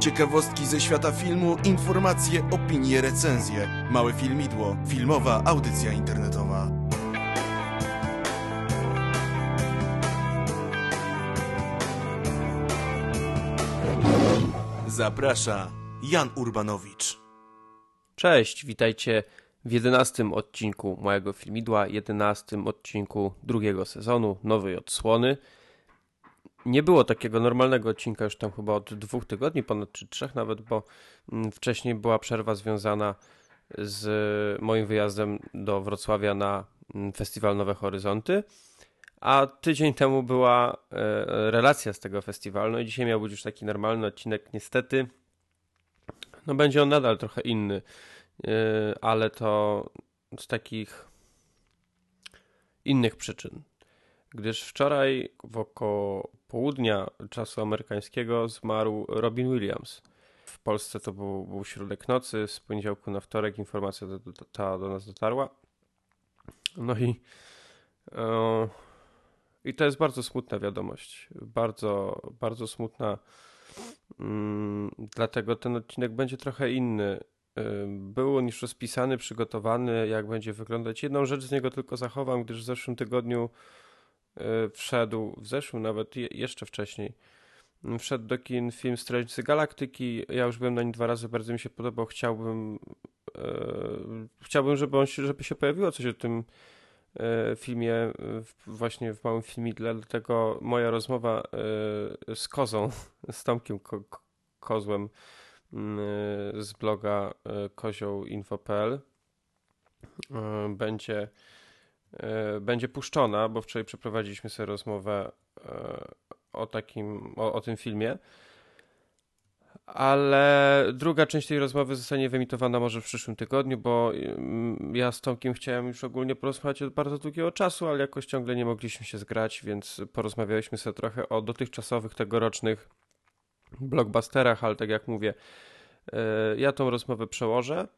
Ciekawostki ze świata filmu, informacje, opinie, recenzje. Małe filmidło, filmowa audycja internetowa. Zaprasza Jan Urbanowicz. Cześć, witajcie w jedenastym odcinku mojego filmidła, jedenastym odcinku drugiego sezonu, nowej odsłony. Nie było takiego normalnego odcinka już tam chyba od dwóch tygodni, ponad czy trzech nawet, bo mm, wcześniej była przerwa związana z moim wyjazdem do Wrocławia na mm, festiwal Nowe Horyzonty. A tydzień temu była e, relacja z tego festiwalu. No i dzisiaj miał być już taki normalny odcinek. Niestety, no będzie on nadal trochę inny, e, ale to z takich innych przyczyn. Gdyż wczoraj w około południa czasu amerykańskiego zmarł Robin Williams. W Polsce to był, był środek nocy, z poniedziałku na wtorek informacja ta do nas dotarła. No i e, i to jest bardzo smutna wiadomość. Bardzo, bardzo smutna. Mm, dlatego ten odcinek będzie trochę inny. Był on już rozpisany, przygotowany, jak będzie wyglądać. Jedną rzecz z niego tylko zachowam, gdyż w zeszłym tygodniu wszedł, w zeszłym nawet, jeszcze wcześniej, wszedł do kin film Strażnicy Galaktyki. Ja już byłem na nim dwa razy, bardzo mi się podobał. Chciałbym, chciałbym żeby, on się, żeby się pojawiło coś o tym E, filmie, właśnie w małym filmie, dlatego moja rozmowa e, z Kozą, z Tomkiem Ko Kozłem e, z bloga koziołinfo.pl będzie, będzie puszczona, bo wczoraj przeprowadziliśmy sobie rozmowę o takim, o, o tym filmie. Ale druga część tej rozmowy zostanie wyemitowana może w przyszłym tygodniu, bo mm, ja z Tomkiem chciałem już ogólnie porozmawiać od bardzo długiego czasu, ale jakoś ciągle nie mogliśmy się zgrać, więc porozmawialiśmy sobie trochę o dotychczasowych, tegorocznych blockbusterach, ale tak jak mówię, e, ja tą rozmowę przełożę,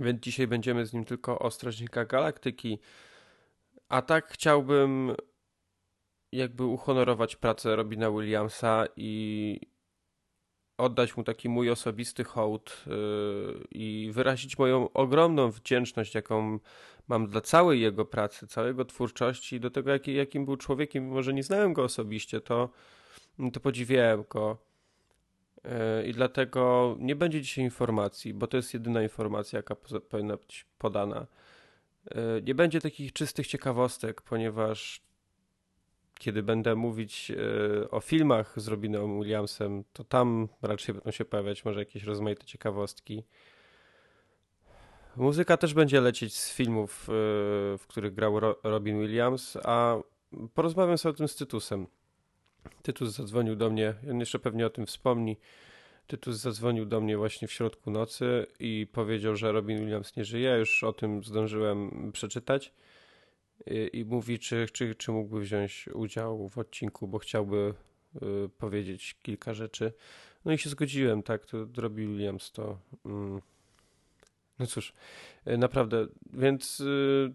więc dzisiaj będziemy z nim tylko o Strażnikach Galaktyki, a tak chciałbym jakby uhonorować pracę Robina Williamsa i oddać mu taki mój osobisty hołd yy, i wyrazić moją ogromną wdzięczność, jaką mam dla całej jego pracy, całej jego twórczości, do tego, jaki, jakim był człowiekiem, mimo że nie znałem go osobiście, to, to podziwiałem go. Yy, I dlatego nie będzie dzisiaj informacji, bo to jest jedyna informacja, jaka powinna być podana. Yy, nie będzie takich czystych ciekawostek, ponieważ kiedy będę mówić e, o filmach z Robinem Williamsem, to tam raczej będą się pojawiać może jakieś rozmaite ciekawostki. Muzyka też będzie lecieć z filmów, e, w których grał Robin Williams, a porozmawiam sobie o tym z Tytusem. Tytus zadzwonił do mnie, on jeszcze pewnie o tym wspomni. Tytus zadzwonił do mnie właśnie w środku nocy i powiedział, że Robin Williams nie żyje. Już o tym zdążyłem przeczytać i mówi, czy, czy, czy mógłby wziąć udział w odcinku, bo chciałby y, powiedzieć kilka rzeczy. No i się zgodziłem, tak, to Robbie Williams to... Mm, no cóż, y, naprawdę, więc y,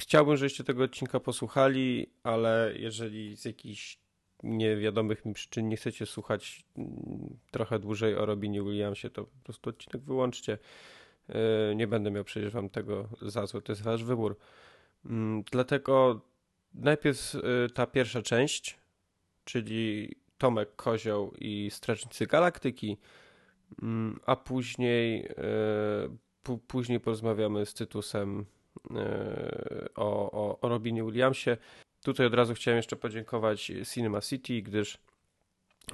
chciałbym, żebyście tego odcinka posłuchali, ale jeżeli z jakichś niewiadomych mi przyczyn nie chcecie słuchać mm, trochę dłużej o Robinie Williamsie, to po prostu odcinek wyłączcie. E, nie będę miał przecież wam tego za złe, to jest wasz wybór. Mm, dlatego najpierw e, ta pierwsza część, czyli Tomek Kozioł i Strażnicy Galaktyki, mm, a później, e, później porozmawiamy z Tytusem o, o, o Robinie Williamsie. Tutaj od razu chciałem jeszcze podziękować Cinema City, gdyż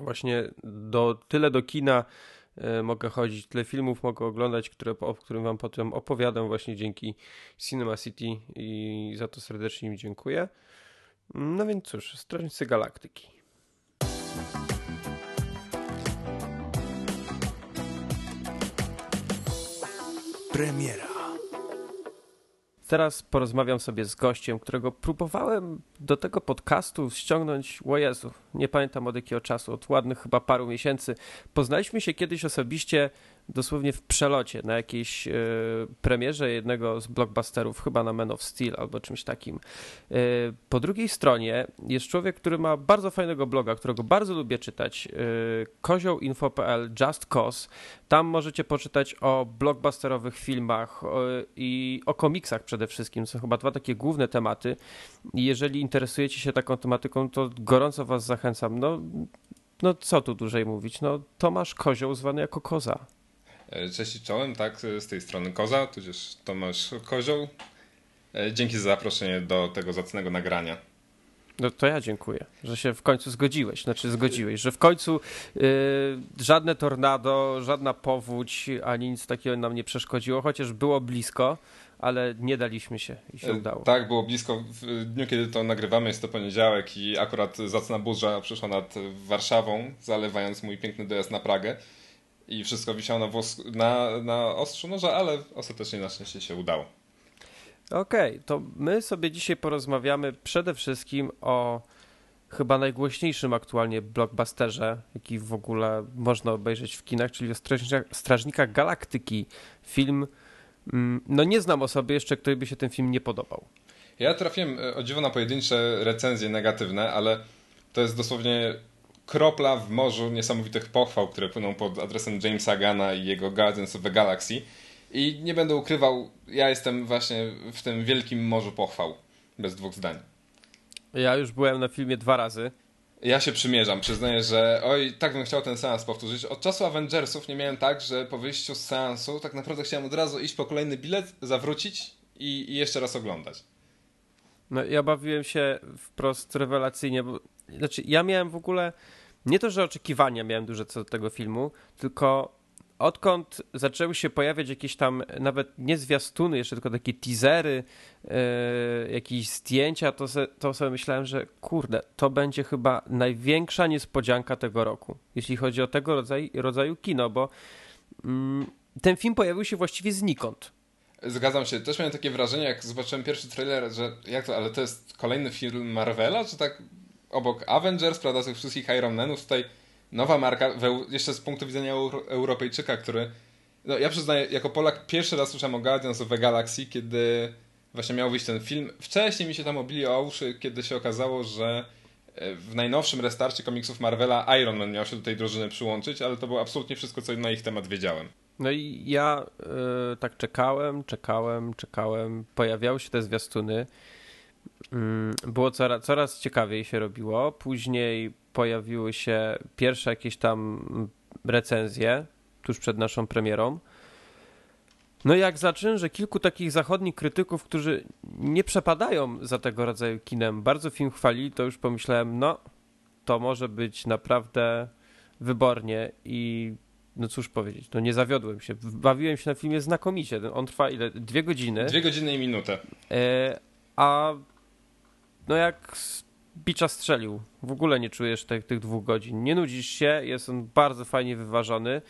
właśnie do, tyle do kina E, mogę chodzić, tyle filmów mogę oglądać, które, o którym wam potem opowiadam właśnie dzięki Cinema City i za to serdecznie mi dziękuję. No więc cóż, Strażnicy Galaktyki. Premiera. Teraz porozmawiam sobie z gościem, którego próbowałem do tego podcastu ściągnąć, o Jezu, nie pamiętam od jakiego czasu, od ładnych chyba paru miesięcy. Poznaliśmy się kiedyś osobiście dosłownie w przelocie na jakiejś premierze jednego z blockbusterów, chyba na Man of Steel albo czymś takim. po drugiej stronie jest człowiek, który ma bardzo fajnego bloga, którego bardzo lubię czytać, koziołinfo.pl, Just Cause. Tam możecie poczytać o blockbusterowych filmach i o komiksach przede wszystkim. Są chyba dwa takie główne tematy. Jeżeli interesujecie się taką tematyką, to gorąco was zachęcam. No, no co tu dłużej mówić? No Tomasz Kozioł zwany jako Koza. E, cześć i czołem, tak, z tej strony Koza, tudzież Tomasz Kozioł. E, dzięki za zaproszenie do tego zacnego nagrania. No to ja dziękuję, że się w końcu zgodziłeś. Znaczy zgodziłeś, że w końcu yy, żadne tornado, żadna powódź, ani nic takiego nam nie przeszkodziło, chociaż było blisko, ale nie daliśmy się i się udało. Tak, było blisko. W dniu, kiedy to nagrywamy, jest to poniedziałek i akurat zacna burza przyszła nad Warszawą, zalewając mój piękny dojazd na Pragę. I wszystko wisiało na, na, na ostrzu noża, ale ostatecznie na szczęście się udało. Okej, okay, to my sobie dzisiaj porozmawiamy przede wszystkim o chyba najgłośniejszym aktualnie blockbusterze, jaki w ogóle można obejrzeć w kinach, czyli o Strażnikach, Strażnikach Galaktyki. Film, mm, no nie znam osoby jeszcze, której by się ten film nie podobał. Ja trafiłem e, o dziwo na pojedyncze recenzje negatywne, ale to jest dosłownie kropla w morzu niesamowitych pochwał, które płyną pod adresem Jamesa Gana i jego Guardians of the Galaxy. I nie będę ukrywał, ja jestem właśnie w tym wielkim morzu pochwał. Bez dwóch zdań. Ja już byłem na filmie dwa razy. Ja się przymierzam, przyznaję, że oj, tak bym chciał ten seans powtórzyć. Od czasu Avengersów nie miałem tak, że po wyjściu z seansu tak naprawdę chciałem od razu iść po kolejny bilet, zawrócić i, i jeszcze raz oglądać. No ja bawiłem się wprost rewelacyjnie, bo znaczy ja miałem w ogóle nie to, że oczekiwania miałem duże co do tego filmu, tylko odkąd zaczęły się pojawiać jakieś tam nawet nie zwiastuny, jeszcze tylko takie teasery, yy, jakieś zdjęcia, to, se, to sobie myślałem, że kurde, to będzie chyba największa niespodzianka tego roku, jeśli chodzi o tego rodzaju, rodzaju kino, bo yy, ten film pojawił się właściwie znikąd. Zgadzam się. Też miałem takie wrażenie, jak zobaczyłem pierwszy trailer, że jak to, ale to jest kolejny film Marvela, czy tak obok Avengers, prawda, tych wszystkich Iron Manów tutaj nowa marka, jeszcze z punktu widzenia Europejczyka, który. No, ja przyznaję, jako Polak pierwszy raz słyszałem o Guardians of the Galaxy, kiedy właśnie miał wyjść ten film. Wcześniej mi się tam obili o uszy, kiedy się okazało, że e, w najnowszym restarcie komiksów Marvela Iron Man miał się do tej drużyny przyłączyć, ale to było absolutnie wszystko, co na ich temat wiedziałem. No i ja y, tak czekałem, czekałem, czekałem. Pojawiały się te zwiastuny. Y, było coraz, coraz ciekawiej się robiło. Później pojawiły się pierwsze jakieś tam recenzje tuż przed naszą premierą. No i jak zacząłem, że kilku takich zachodnich krytyków, którzy nie przepadają za tego rodzaju kinem, bardzo film chwalili, to już pomyślałem, no to może być naprawdę wybornie i no cóż powiedzieć, no nie zawiodłem się. Bawiłem się na filmie znakomicie. On trwa ile? Dwie godziny. Dwie godziny i minutę. E, a no jak bicza strzelił. W ogóle nie czujesz tych dwóch godzin. Nie nudzisz się, jest on bardzo fajnie wyważony.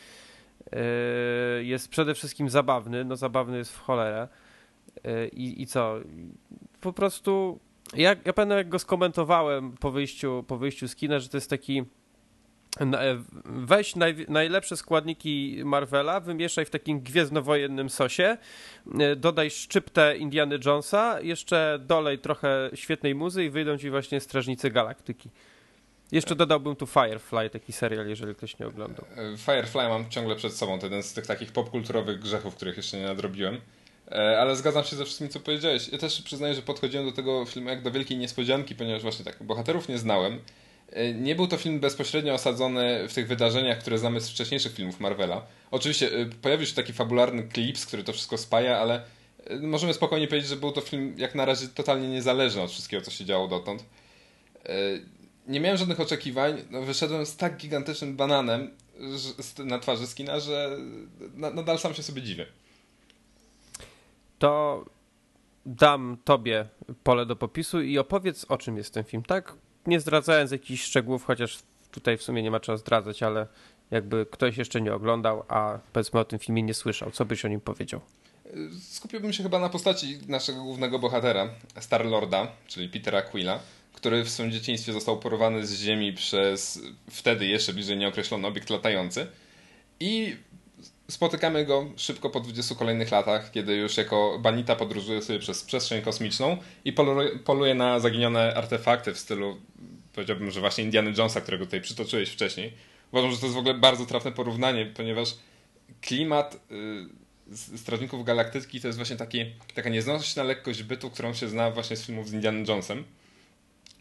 Yy, jest przede wszystkim zabawny, no zabawny jest w cholerę. Yy, I, I co? Po prostu ja, ja pamiętam jak go skomentowałem po wyjściu, po wyjściu z kina, że to jest taki weź naj, najlepsze składniki Marvela, wymieszaj w takim gwiezdnowojennym sosie, e, dodaj szczyptę Indiana Jonesa, jeszcze dolej trochę świetnej muzy i wyjdą ci właśnie Strażnicy Galaktyki. Jeszcze dodałbym tu Firefly, taki serial, jeżeli ktoś nie oglądał. E, Firefly mam ciągle przed sobą, to jeden z tych takich popkulturowych grzechów, których jeszcze nie nadrobiłem. Ale zgadzam się ze wszystkim, co powiedziałeś. Ja też przyznaję, że podchodziłem do tego filmu jak do wielkiej niespodzianki, ponieważ właśnie tak, bohaterów nie znałem. E, nie był to film bezpośrednio osadzony w tych wydarzeniach, które znamy z wcześniejszych filmów Marvela. Oczywiście e, pojawił się taki fabularny klips, który to wszystko spaja, ale e, możemy spokojnie powiedzieć, że był to film jak na razie totalnie niezależny od wszystkiego, co się działo dotąd. Nie miałem żadnych oczekiwań, no wyszedłem z tak gigantycznym bananem na twarzy skina, że nadal sam się sobie dziwię. To dam tobie pole do popisu i opowiedz o czym jest ten film, tak? Nie zdradzając jakichś szczegółów, chociaż tutaj w sumie nie ma czego zdradzać, ale jakby ktoś jeszcze nie oglądał, a powiedzmy o tym filmie nie słyszał, co byś o nim powiedział? Skupiłbym się chyba na postaci naszego głównego bohatera, Star-Lorda, czyli Petera Quilla, który w swoim dzieciństwie został porwany z Ziemi przez wtedy jeszcze bliżej nieokreślony obiekt latający i spotykamy go szybko po 20 kolejnych latach, kiedy już jako Banita podróżuje sobie przez przestrzeń kosmiczną i poluje, na zaginione artefakty w stylu, powiedziałbym, że właśnie Indiana Jonesa, którego tutaj przytoczyłeś wcześniej. Uważam, że to jest w ogóle bardzo trafne porównanie, ponieważ klimat y, Strażników Galaktyki to jest właśnie taki, taka nieznośna lekkość bytu, którą się zna właśnie z filmów z Indiana Jonesem.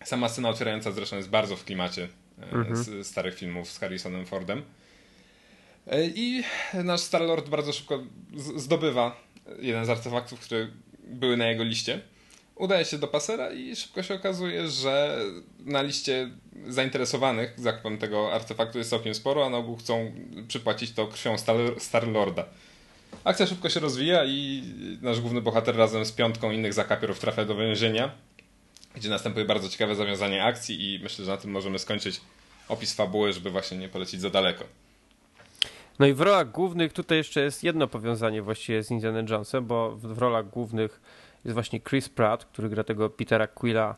Sama scena otwierająca zresztą jest bardzo w klimacie y, mhm. z starych filmów z Harrisonem Fordem. E, I nasz Starlord bardzo szybko zdobywa jeden z artefaktów, które były na jego liście. Udaje się do pasera i szybko się okazuje, że na liście zainteresowanych zakupem tego artefaktu jest całkiem sporo, a na ogół chcą przypłacić to krwią Starlorda. Akcja szybko się rozwija i nasz główny bohater razem z piątką innych zakapiorów trafia do więzienia, gdzie następuje bardzo ciekawe zawiązanie akcji i myślę, że na tym możemy skończyć opis fabuły, żeby właśnie nie polecić za daleko. No i w rolach głównych tutaj jeszcze jest jedno powiązanie właściwie z Indiana Jonesem, bo w, rolach głównych jest właśnie Chris Pratt, który gra tego Petera Quilla,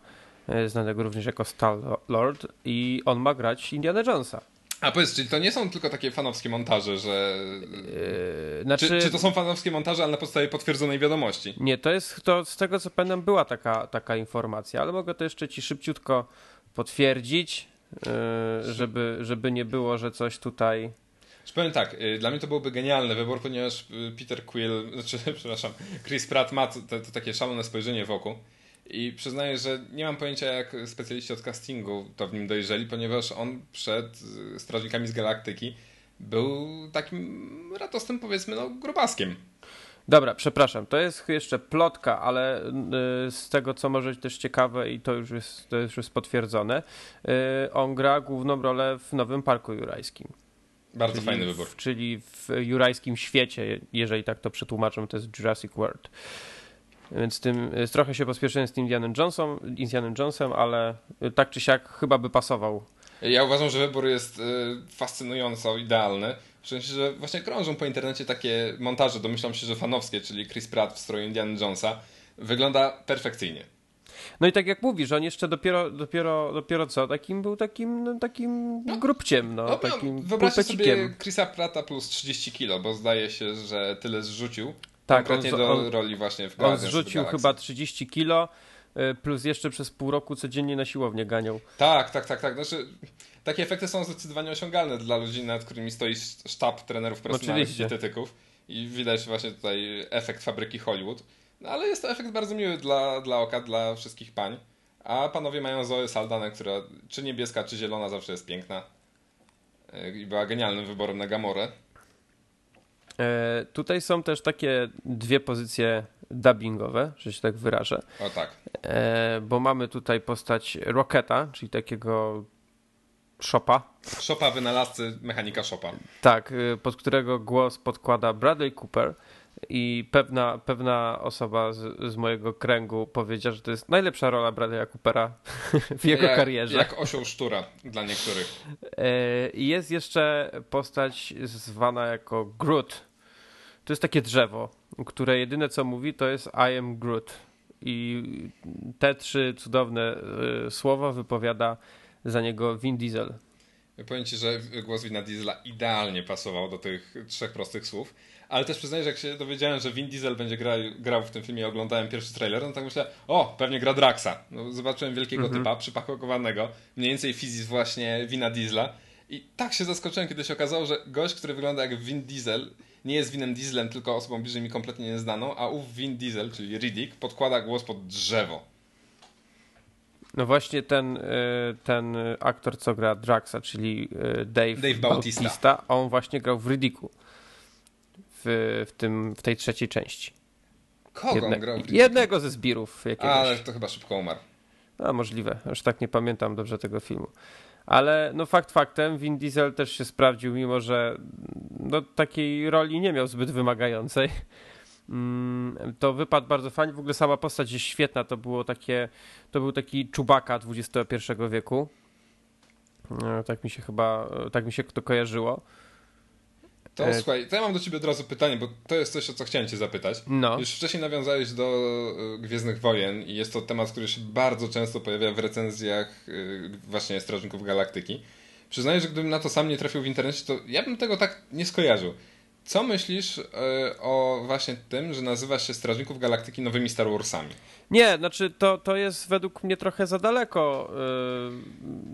e, znanego również jako Star Lord i on ma grać Indiana Jonesa. A powiedz, czyli to nie są tylko takie fanowskie montaże, że. Yy, znaczy... czy, czy, to są fanowskie montaże, ale na podstawie potwierdzonej wiadomości? Nie, to jest to z tego co pamiętam była taka, taka informacja, ale mogę to jeszcze ci szybciutko potwierdzić, yy, żeby, żeby nie było, że coś tutaj powiem tak, y, dla mnie to byłby genialny wybór, ponieważ y, Peter Quill, znaczy, przepraszam, Chris Pratt ma to, to, takie szalone spojrzenie wokół. I przyznaję, że nie mam pojęcia, jak specjaliści od castingu to w nim dojrzeli, ponieważ on przed y, Strażnikami z Galaktyki był takim ratostem, powiedzmy, no, grubaskiem. Dobra, przepraszam, to jest jeszcze plotka, ale z tego, co może być też ciekawe i to już jest, to już jest potwierdzone, on gra główną rolę w Nowym Parku Jurajskim. Bardzo czyli fajny wybór. W, czyli w jurajskim świecie, jeżeli tak to przetłumaczę, to jest Jurassic World. Więc tym trochę się pospieszyłem z tym Indianem Jonesem, Indianem Jonesem, ale tak czy siak chyba by pasował. Ja uważam, że wybór jest y, fascynująco idealny. W sensie, że właśnie krążą po internecie takie montaże, domyślam się, że fanowskie, czyli Chris Pratt w stroju Indiana Jonesa. Wygląda perfekcyjnie. No i tak jak mówisz, on jeszcze dopiero, dopiero, dopiero co, takim był takim, no, takim no, grubciem, no, no takim Wyobraźcie sobie Chrisa Prata plus 30 kilo, bo zdaje się, że tyle zrzucił. Tak, konkretnie on, do on, roli właśnie w On zrzucił chyba 30 kilo, y, plus jeszcze przez pół roku codziennie na siłownię ganiał. Tak, tak, tak, tak. Znaczy, takie efekty są zdecydowanie osiągalne dla ludzi, nad którymi stoi sztab trenerów personalnych i dietetyków. I widać właśnie tutaj efekt fabryki Hollywood. No ale jest to efekt bardzo miły dla, dla oka, dla wszystkich pań. A panowie mają Zoe Saldana, która czy niebieska, czy zielona zawsze jest piękna. E, I była genialnym wyborem na Gamorę. E, tutaj są też takie dwie pozycje dubbingowe, że się tak wyrażę. O tak. E, bo mamy tutaj postać Rocketa, czyli takiego Shopa. Shopa, wynalazcy mechanika Shopa. Tak, e, pod którego głos podkłada Bradley Cooper. I pewna, pewna osoba z, z, mojego kręgu powiedziała, że to jest najlepsza rola Bradley'a Coopera w jego jak, karierze. Jak osioł sztura dla niektórych. E, I jest jeszcze postać zwana jako Groot. To jest takie drzewo, które jedyne co mówi to jest I am Groot. I te trzy cudowne e, słowa wypowiada za niego Vin Diesel. Powiem Ci, że głos Vina Diesela idealnie pasował do tych trzech prostych słów. Ale też przyznaję, że jak się dowiedziałem, że Vin Diesel będzie grał, grał w tym filmie i oglądałem pierwszy trailer, no tak myślałem, o, pewnie gra Draxa. No, zobaczyłem wielkiego mhm. typa, przypakowanego, mniej więcej fizis właśnie Vina Diesla. I tak się zaskoczyłem, kiedy się okazało, że gość, który wygląda jak Vin Diesel, nie jest Vinem Dieslem, tylko osobą bliżej mi kompletnie nieznaną, a ów Vin Diesel, czyli Riddick, podkłada głos pod drzewo. No właśnie ten, e, ten aktor, co gra Draxa, czyli e, Dave, Dave Bautista. Bautista, on właśnie grał w Riddicku w, w, tym, w tej trzeciej części. Kogo Jedne, grał Jednego ze zbirów jakiegoś. Ale to chyba szybko umarł. A możliwe, już tak nie pamiętam dobrze tego filmu. Ale no fakt faktem, Vin Diesel też się sprawdził, mimo że no, takiej roli nie miał zbyt wymagającej. Mm, to wypadł bardzo fajnie. W ogóle sama postać jest świetna. To było takie, to był taki czubaka XXI wieku. No, tak mi się chyba, tak mi się to kojarzyło. To e... słuchaj, to ja mam do ciebie od razu pytanie, bo to jest coś, o co chciałem cię zapytać. No. Już wcześniej nawiązałeś do e, Gwiezdnych Wojen i jest to temat, który się bardzo często pojawia w recenzjach e, właśnie Strażników Galaktyki. Przyznaję, że gdybym na to sam nie trafił w internecie, to ja bym tego tak nie skojarzył. Co myślisz o właśnie tym, że nazywa się Strażników Galaktyki nowymi Star Warsami? Nie, znaczy to, to jest według mnie trochę za daleko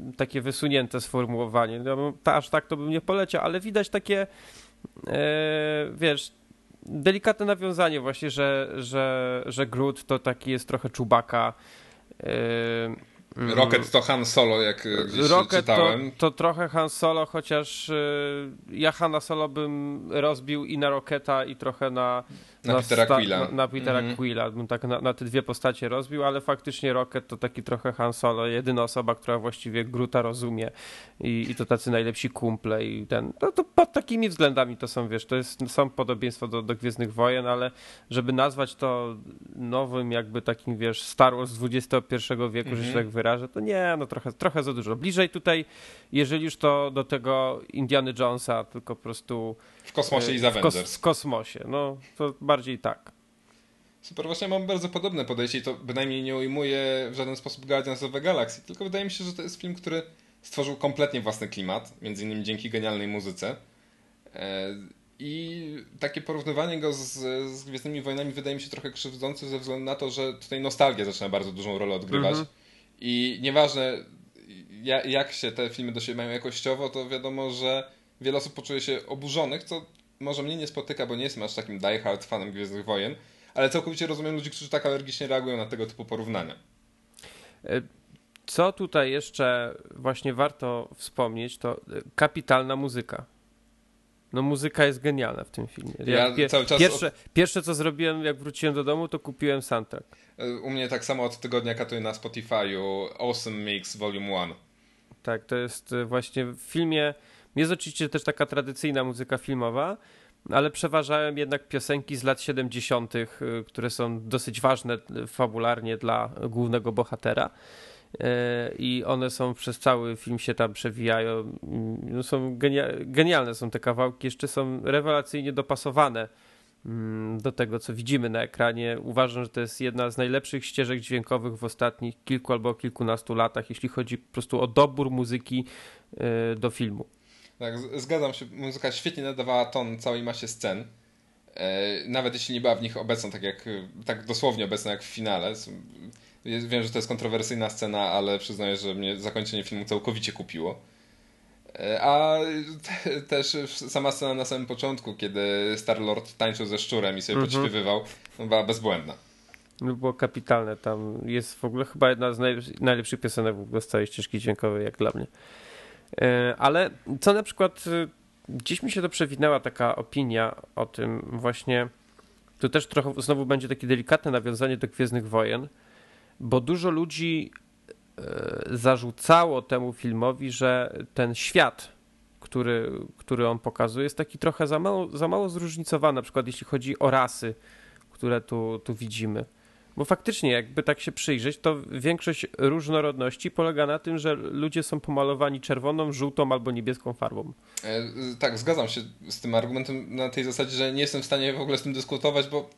yy, takie wysunięte sformułowanie. No, aż tak to bym nie poleciał, ale widać takie, wiesz, delikatne nawiązanie właśnie, że, że, że Groot to taki jest trochę czubaka. Yy. Rocket to Han Solo, jak gdzieś Rocket czytałem. To, to trochę Han Solo, chociaż y, ja Hanna Solo bym rozbił i na Rocketa i trochę na na, na Petera Quilla. Na, na Petera mm -hmm. Quilla. Bym tak na, na, te dwie postacie rozbił, ale faktycznie Rocket to taki trochę Han Solo, jedyna osoba, która właściwie Gruta rozumie i, i to tacy najlepsi kumple i ten, no to pod takimi względami to są, wiesz, to jest, są podobieństwa do, do Gwiezdnych Wojen, ale żeby nazwać to nowym jakby takim, wiesz, Star Wars XXI wieku, mm -hmm. że się mhm. tak wyrażę, to nie, no trochę, trochę za dużo. Bliżej tutaj, jeżeli już to do tego Indiana Jonesa, tylko po prostu w kosmosie i z Avengers. W, kos w kosmosie, no to bardziej tak. Super, właśnie mam bardzo podobne podejście i to bynajmniej nie ujmuje w żaden sposób Guardians of the Galaxy, tylko wydaje mi się, że to jest film, który stworzył kompletnie własny klimat, między innymi dzięki genialnej muzyce. E, I takie porównywanie go z, z Gwiezdnymi Wojnami wydaje mi się trochę krzywdzące ze względu na to, że tutaj nostalgia zaczyna bardzo dużą rolę odgrywać. Mhm. I nieważne jak się te filmy do siebie mają jakościowo, to wiadomo, że wiele osób poczuje się oburzonych, co może mnie nie spotyka, bo nie jestem aż takim diehard fanem Gwiezdnych Wojen, ale całkowicie rozumiem ludzi, którzy tak alergicznie reagują na tego typu porównania. E, co tutaj jeszcze właśnie warto wspomnieć, to kapitalna muzyka. No muzyka jest genialna w tym filmie. Ja pie pierwsze, od... pierwsze co zrobiłem jak wróciłem do domu to kupiłem soundtrack. E, u mnie tak samo od tygodnia katuje na Spotify'u Awesome Mix Volume 1. Tak, to jest e, właśnie w filmie jest oczywiście też taka tradycyjna muzyka filmowa, ale przeważają jednak piosenki z lat 70., y, które są dosyć ważne fabularnie dla głównego bohatera. Y, I one są przez cały film się tam przewijają. No są genialne są te kawałki, jeszcze są rewelacyjnie dopasowane mm, do tego, co widzimy na ekranie. Uważam, że to jest jedna z najlepszych ścieżek dźwiękowych w ostatnich kilku albo kilkunastu latach, jeśli chodzi po prostu o dobór muzyki y, do filmu. Tak, zgadzam się. Muzyka świetnie nadawała ton całej masie scen. E, nawet jeśli nie była w nich obecna, tak jak tak dosłownie obecna jak w finale. Wiem, że to jest kontrowersyjna scena, ale przyznaję, że mnie zakończenie filmu całkowicie kupiło. E, a te, też sama scena na samym początku, kiedy Star-Lord tańczył ze szczurem i sobie mhm. podśpiewywał, no, była bezbłędna. No było kapitalne. Tam jest w ogóle chyba jedna z najlepszych piosenek w ogóle z całej ścieżki dźwiękowej, jak dla mnie. E, ale co na przykład e, gdzieś mi się to przewinęła taka opinia o tym właśnie, to też trochę znowu będzie takie delikatne nawiązanie do Gwiezdnych Wojen, bo dużo ludzi e, zarzucało temu filmowi, że ten świat, który, który on pokazuje, jest taki trochę za mało, za mało zróżnicowany, na przykład jeśli chodzi o rasy, które tu, tu widzimy. Bo faktycznie, jakby tak się przyjrzeć, to większość różnorodności polega na tym, że ludzie są pomalowani czerwoną, żółtą albo niebieską farbą. E, tak, zgadzam się z tym argumentem na tej zasadzie, że nie jestem w stanie w ogóle z tym dyskutować, bo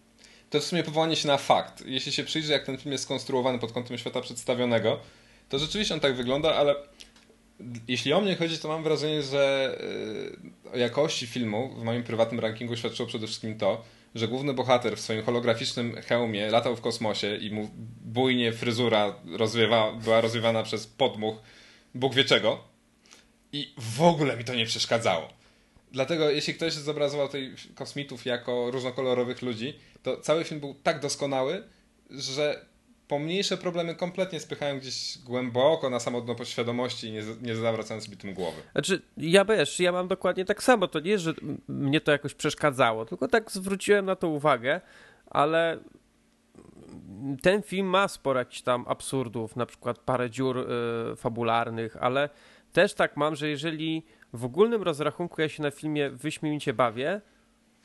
to w sumie powołanie się na fakt. Jeśli się przyjrzy, jak ten film jest skonstruowany pod kątem świata przedstawionego, to rzeczywiście on tak wygląda, ale jeśli o mnie chodzi, to mam wrażenie, że e, o jakości filmu w moim prywatnym rankingu świadczyło przede wszystkim to, że główny bohater w swoim holograficznym hełmie latał w kosmosie i mu bujnie fryzura rozwiewa, była rozwiewana przez podmuch Bóg wie czego. I w ogóle mi to nie przeszkadzało. Dlatego jeśli ktoś zobrazował tych kosmitów jako różnokolorowych ludzi, to cały film był tak doskonały, że pomniejsze problemy kompletnie spychają gdzieś głęboko na samo dno podświadomości, nie, nie zawracając sobie tym głowy. Znaczy, ja wiesz, ja mam dokładnie tak samo. To nie że mnie to jakoś przeszkadzało, tylko tak zwróciłem na to uwagę, ale ten film ma jakichś tam absurdów, na przykład parę dziur y, fabularnych, ale też tak mam, że jeżeli w ogólnym rozrachunku ja się na filmie wyśmienicie bawię,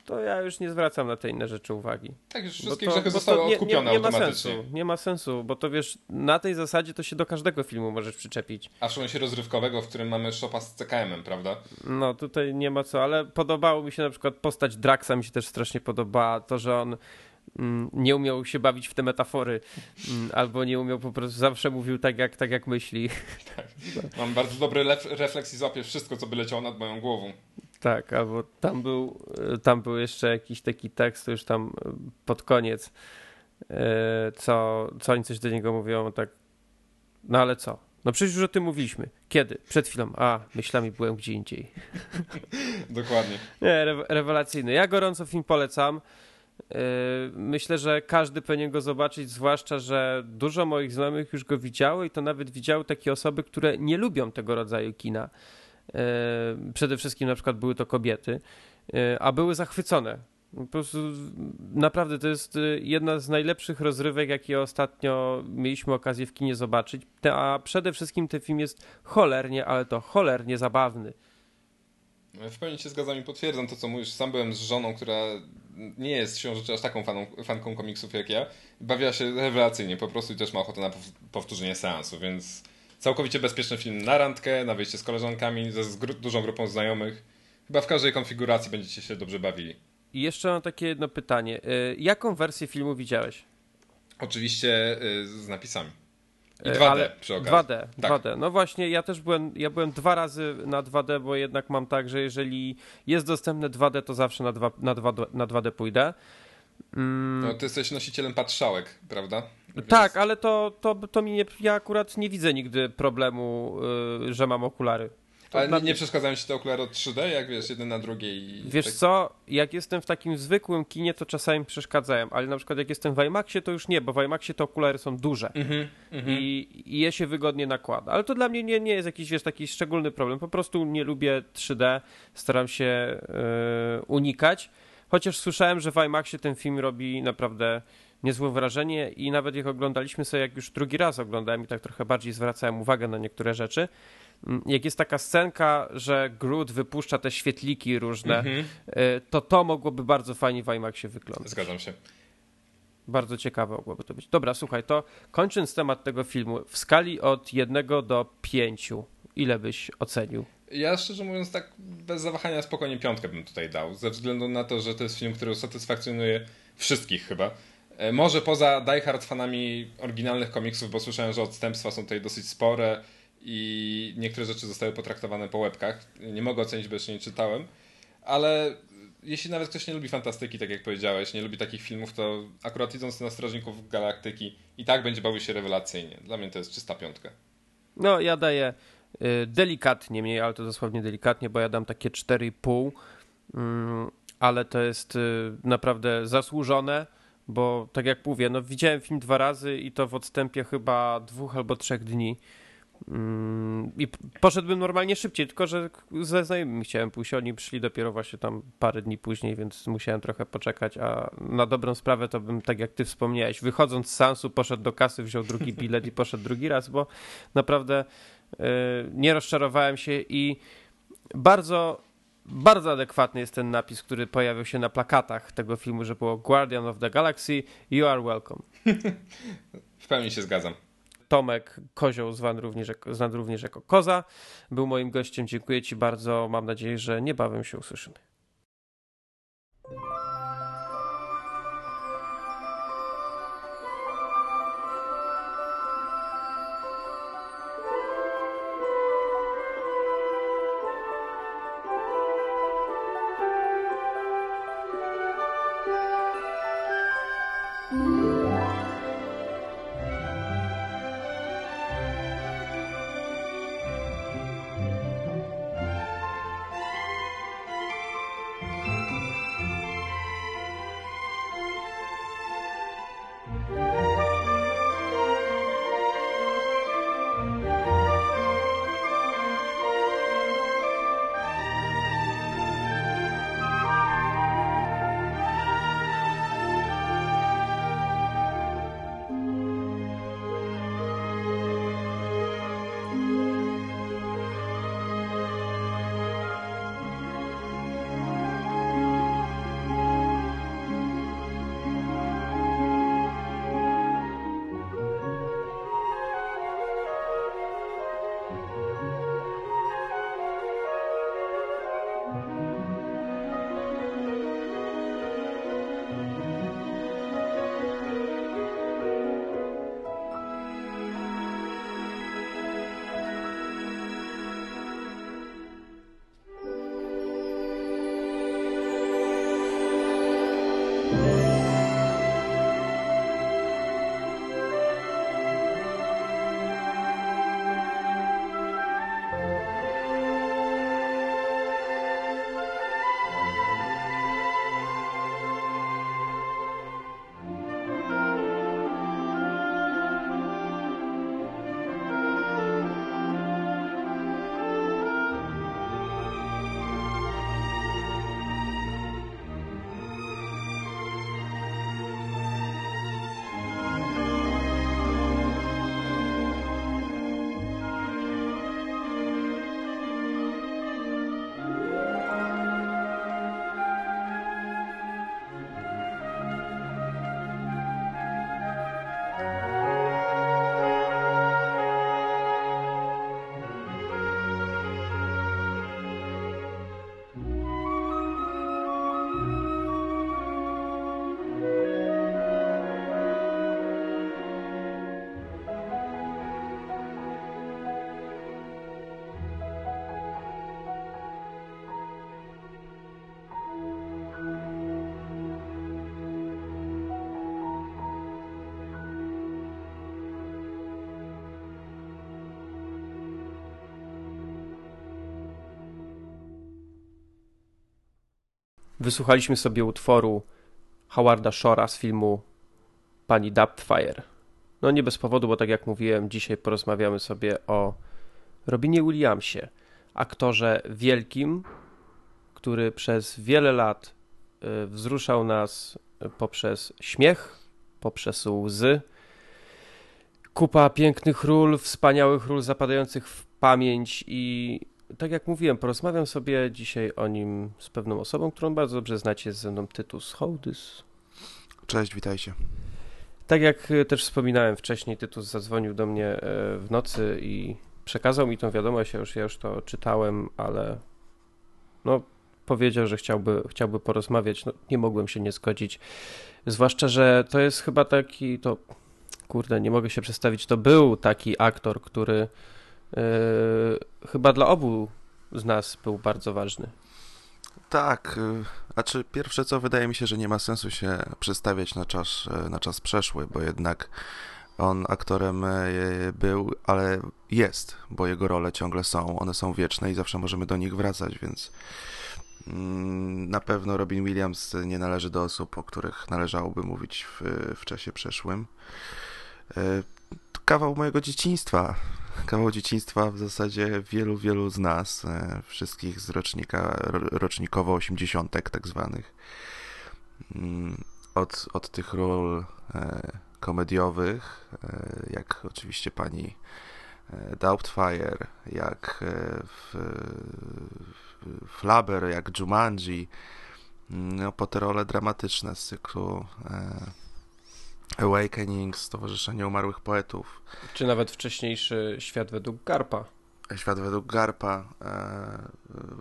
to ja już nie zwracam na te inne rzeczy uwagi. Tak, już wszystkie to, grzechy zostały nie, odkupione nie, nie ma sensu, nie ma sensu, bo to wiesz, na tej zasadzie to się do każdego filmu możesz przyczepić. A w się rozrywkowego, w którym mamy szopa z CKM-em, prawda? No, tutaj nie ma co, ale podobało mi się na przykład postać Draxa, mi się też strasznie podobała, to, że on nie umiał się bawić w te metafory, mm, albo nie umiał po prostu, zawsze mówił tak jak, tak jak myśli. Tak. Mam bardzo dobry refleks i złapię wszystko, co by leciało nad moją głową. Tak, albo tam był, tam był jeszcze jakiś taki tekst już tam pod koniec, e, co, co oni coś do niego mówią, tak, no ale co? No przecież już o tym mówiliśmy. Kiedy? Przed chwilą. A, myślami byłem gdzie indziej. Dokładnie. Nie, re rewelacyjny. Ja gorąco film polecam. E, myślę, że każdy powinien go zobaczyć, zwłaszcza, że dużo moich znajomych już go widziało i to nawet widziały takie osoby, które nie lubią tego rodzaju kina. E, przede wszystkim na przykład były to kobiety, e, a były zachwycone. Po prostu naprawdę to jest jedna z najlepszych rozrywek, jakie ostatnio mieliśmy okazję w kinie zobaczyć. A przede wszystkim ten film jest cholernie, ale to cholernie zabawny. W pełni się zgadzam i potwierdzam to, co mówisz. Sam byłem z żoną, która nie jest rzeczy aż taką faną, fanką komiksów jak ja. Bawiła się rewelacyjnie po prostu i też ma ochotę na powtórzenie seansu, więc Całkowicie bezpieczny film na randkę, na wyjście z koleżankami, ze z gru dużą grupą znajomych. Chyba w każdej konfiguracji będziecie się dobrze bawili. I jeszcze mam takie jedno pytanie. Y, jaką wersję filmu widziałeś? Oczywiście y, z napisami. I 2D y, Ale przy okazji. 2D, tak. 2D. No właśnie, ja też byłem, ja byłem dwa razy na 2D, bo jednak mam tak, że jeżeli jest dostępne 2D, to zawsze na, 2, na, 2, na 2D pójdę. Mm. No, ty jesteś nosicielem patrzałek, prawda? Więc... Tak, ale to, to, to mi nie, ja akurat nie widzę nigdy problemu, yy, że mam okulary. Ale nie, nie przeszkadzają ci te okulary od 3D, jak wiesz, jeden na drugiej? Wiesz tak... co, jak jestem w takim zwykłym kinie, to czasami przeszkadzają, ale na przykład jak jestem w IMAXie, to już nie, bo w IMAXie te okulary są duże mm -hmm, i, i je się wygodnie nakłada. Ale to dla mnie nie, nie jest jakiś, wiesz, taki szczególny problem. Po prostu nie lubię 3D, staram się yy, unikać. Chociaż słyszałem, że w IMAXie ten film robi naprawdę niezłe wrażenie i nawet jak oglądaliśmy sobie, jak już drugi raz oglądałem i tak trochę bardziej zwracałem uwagę na niektóre rzeczy, mm, jak jest taka scenka, że Groot wypuszcza te świetliki różne, mm -hmm. to to mogłoby bardzo fajnie w IMAXie wyglądać. Zgadzam się. Bardzo ciekawe mogłoby to być. Dobra, słuchaj, to kończąc temat tego filmu, w skali od 1 do 5, ile byś ocenił? Ja szczerze mówiąc tak bez zawahania spokojnie piątkę bym tutaj dał, ze względu na to, że to jest film, który usatysfakcjonuje wszystkich chyba. E, może poza Die Hard fanami oryginalnych komiksów, bo słyszałem, że odstępstwa są tutaj dosyć spore i niektóre rzeczy zostały potraktowane po łebkach. Nie mogę ocenić, bo jeszcze nie czytałem, ale jeśli nawet ktoś nie lubi fantastyki, tak jak powiedziałeś, nie lubi takich filmów, to akurat idąc na Strażników Galaktyki i tak będzie bawił się rewelacyjnie. Dla mnie to jest czysta piątka. No, ja daję y, delikatnie mniej, ale to dosłownie delikatnie, bo ja dam takie 4,5, mm, ale to jest y, naprawdę zasłużone bo tak jak mówię, no widziałem film dwa razy i to w odstępie chyba dwóch albo trzech dni. Mm, I poszedłbym normalnie szybciej, tylko że ze znajomymi chciałem pójść. Oni przyszli dopiero właśnie tam parę dni później, więc musiałem trochę poczekać. A na dobrą sprawę to bym, tak jak ty wspomniałeś, wychodząc z Sansu, poszedł do kasy, wziął drugi bilet i poszedł drugi raz, bo naprawdę yy, nie rozczarowałem się i bardzo bardzo adekwatny jest ten napis, który pojawił się na plakatach tego filmu, że było Guardian of the Galaxy, you are welcome. w pełni się zgadzam. Tomek Kozioł, zwany również, znany również jako Koza, był moim gościem. Dziękuję Ci bardzo. Mam nadzieję, że niebawem się usłyszymy. Wysłuchaliśmy sobie utworu Howarda Shora z filmu Pani Doubtfire. No nie bez powodu, bo tak jak mówiłem, dzisiaj porozmawiamy sobie o Robinie Williamsie, aktorze wielkim, który przez wiele lat y, wzruszał nas poprzez śmiech, poprzez łzy. Kupa pięknych ról, wspaniałych ról zapadających w pamięć i tak jak mówiłem, porozmawiam sobie dzisiaj o nim z pewną osobą, którą bardzo dobrze znacie, ze mną Tytus Hołdys. Cześć, witajcie. Tak jak też wspominałem wcześniej, Tytus zadzwonił do mnie e, w nocy i przekazał mi tą wiadomość, ja już, ja już to czytałem, ale no, powiedział, że chciałby, chciałby porozmawiać. No, nie mogłem się nie zgodzić. Zwłaszcza, że to jest chyba taki, to kurde, nie mogę się przedstawić, to był taki aktor, który chyba dla obu z nas był bardzo ważny. Tak, a czy pierwsze co wydaje mi się, że nie ma sensu się przedstawiać na czas, na czas przeszły, bo jednak on aktorem e, był, ale jest, bo jego role ciągle są, one są wieczne i zawsze możemy do nich wracać, więc mm, na pewno Robin Williams nie należy do osób, o których należałoby mówić w, w czasie przeszłym. E, kawał mojego dzieciństwa. Kawał dzieciństwa w zasadzie wielu, wielu z nas, e, wszystkich z rocznika, rocznikowo 80 tak zwanych. Mm, od, od tych ról komediowych, e, jak oczywiście pani e, Doubtfire, jak e, Flabber, jak Jumanji, no, po te role dramatyczne z cyklu Awakening, Stowarzyszenie Umarłych Poetów. Czy nawet wcześniejszy Świat według Garpa. Świat według Garpa, e,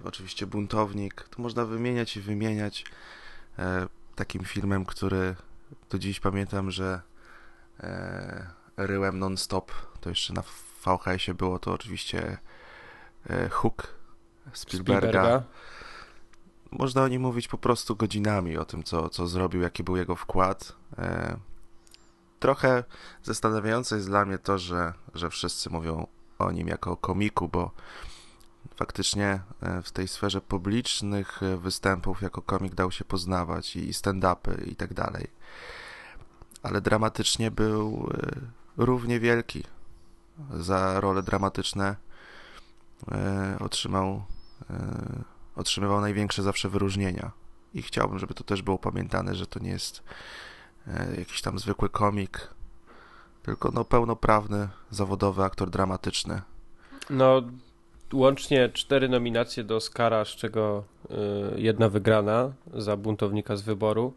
oczywiście Buntownik. To można wymieniać i wymieniać. E, takim filmem, który do dziś pamiętam, że e, ryłem non-stop. To jeszcze na VHS-ie było to oczywiście e, Hook Spielberga. Spielberga. Można o nim mówić po prostu godzinami, o tym, co, co zrobił, jaki był jego wkład. E, trochę zastanawiające jest dla mnie to, że, że wszyscy mówią o nim jako o komiku, bo faktycznie e, w tej sferze publicznych e, występów jako komik dał się poznawać i stand-upy i tak dalej ale dramatycznie był e, równie wielki. Za role dramatyczne otrzymał, otrzymywał największe zawsze wyróżnienia. I chciałbym, żeby to też było pamiętane, że to nie jest jakiś tam zwykły komik, tylko no pełnoprawny, zawodowy aktor dramatyczny. No, łącznie cztery nominacje do Oscara, z czego jedna wygrana za buntownika z wyboru.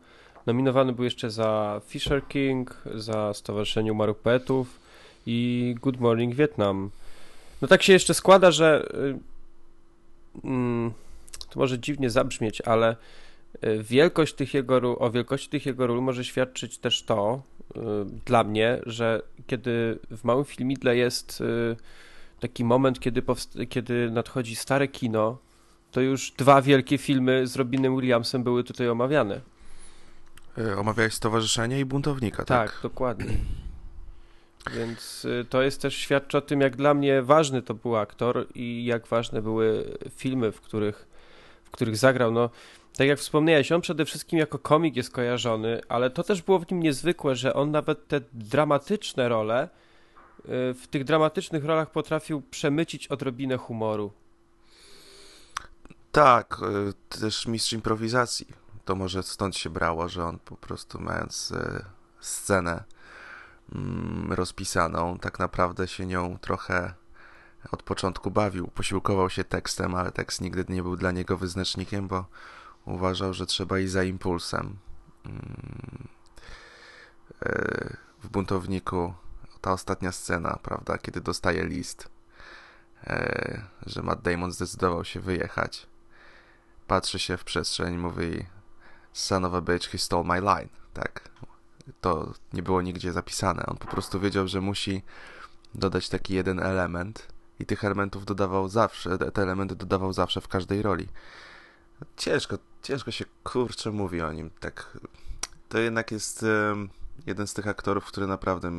Nominowany był jeszcze za Fisher King, za Stowarzyszenie Umarłych Poetów i Good Morning Vietnam. No tak się jeszcze składa, że y, mm, to może dziwnie zabrzmieć, ale y, wielkość tych jego o wielkości tych jego ról może świadczyć też to y, dla mnie, że kiedy w małym filmidle jest taki moment, kiedy, kiedy nadchodzi stare kino, to już dwa wielkie filmy z Robinem Williamsem były tutaj omawiane. Omawiałeś stowarzyszenie i buntownika, tak? Tak, dokładnie. Więc y, to jest też świadczy o tym, jak dla mnie ważny to był aktor i jak ważne były filmy, w których, w których zagrał. No, tak jak wspomniałeś, on przede wszystkim jako komik jest kojarzony, ale to też było w nim niezwykłe, że on nawet te dramatyczne role, y, w tych dramatycznych rolach potrafił przemycić odrobinę humoru. Tak, y, też mistrz improwizacji to może stąd się brało, że on po prostu mając e, scenę mm, rozpisaną, tak naprawdę się nią trochę od początku bawił. Posiłkował się tekstem, ale tekst nigdy nie był dla niego wyznacznikiem, bo uważał, że trzeba iść za impulsem. Mm, e, w buntowniku ta ostatnia scena, prawda, kiedy dostaje list, e, że Matt Damon zdecydował się wyjechać. Patrzy się w przestrzeń, mówi son of a bitch, he stole my line, tak. To nie było nigdzie zapisane. On po prostu wiedział, że musi dodać taki jeden element i tych elementów dodawał zawsze, te elementy dodawał zawsze w każdej roli. Ciężko, ciężko się kurczę mówi o nim, tak. To jednak jest jeden z tych aktorów, który naprawdę,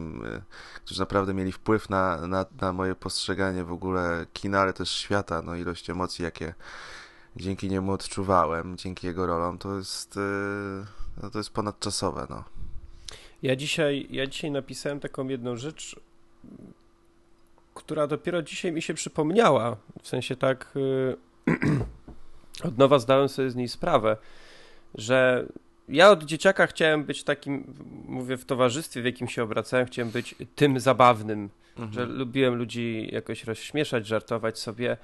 którzy naprawdę mieli wpływ na, na, na moje postrzeganie w ogóle kina, ale też świata, no ilość emocji, jakie dzięki niemu odczuwałem, dzięki jego rolom, to jest, no to jest ponadczasowe, no. Ja dzisiaj, ja dzisiaj napisałem taką jedną rzecz, która dopiero dzisiaj mi się przypomniała. W sensie tak yy, od nowa zdałem sobie z niej sprawę, że ja od dzieciaka chciałem być takim, mówię w towarzystwie, w jakim się obracałem, chciałem być tym zabawnym, mhm. że lubiłem ludzi jakoś rozśmieszać, żartować sobie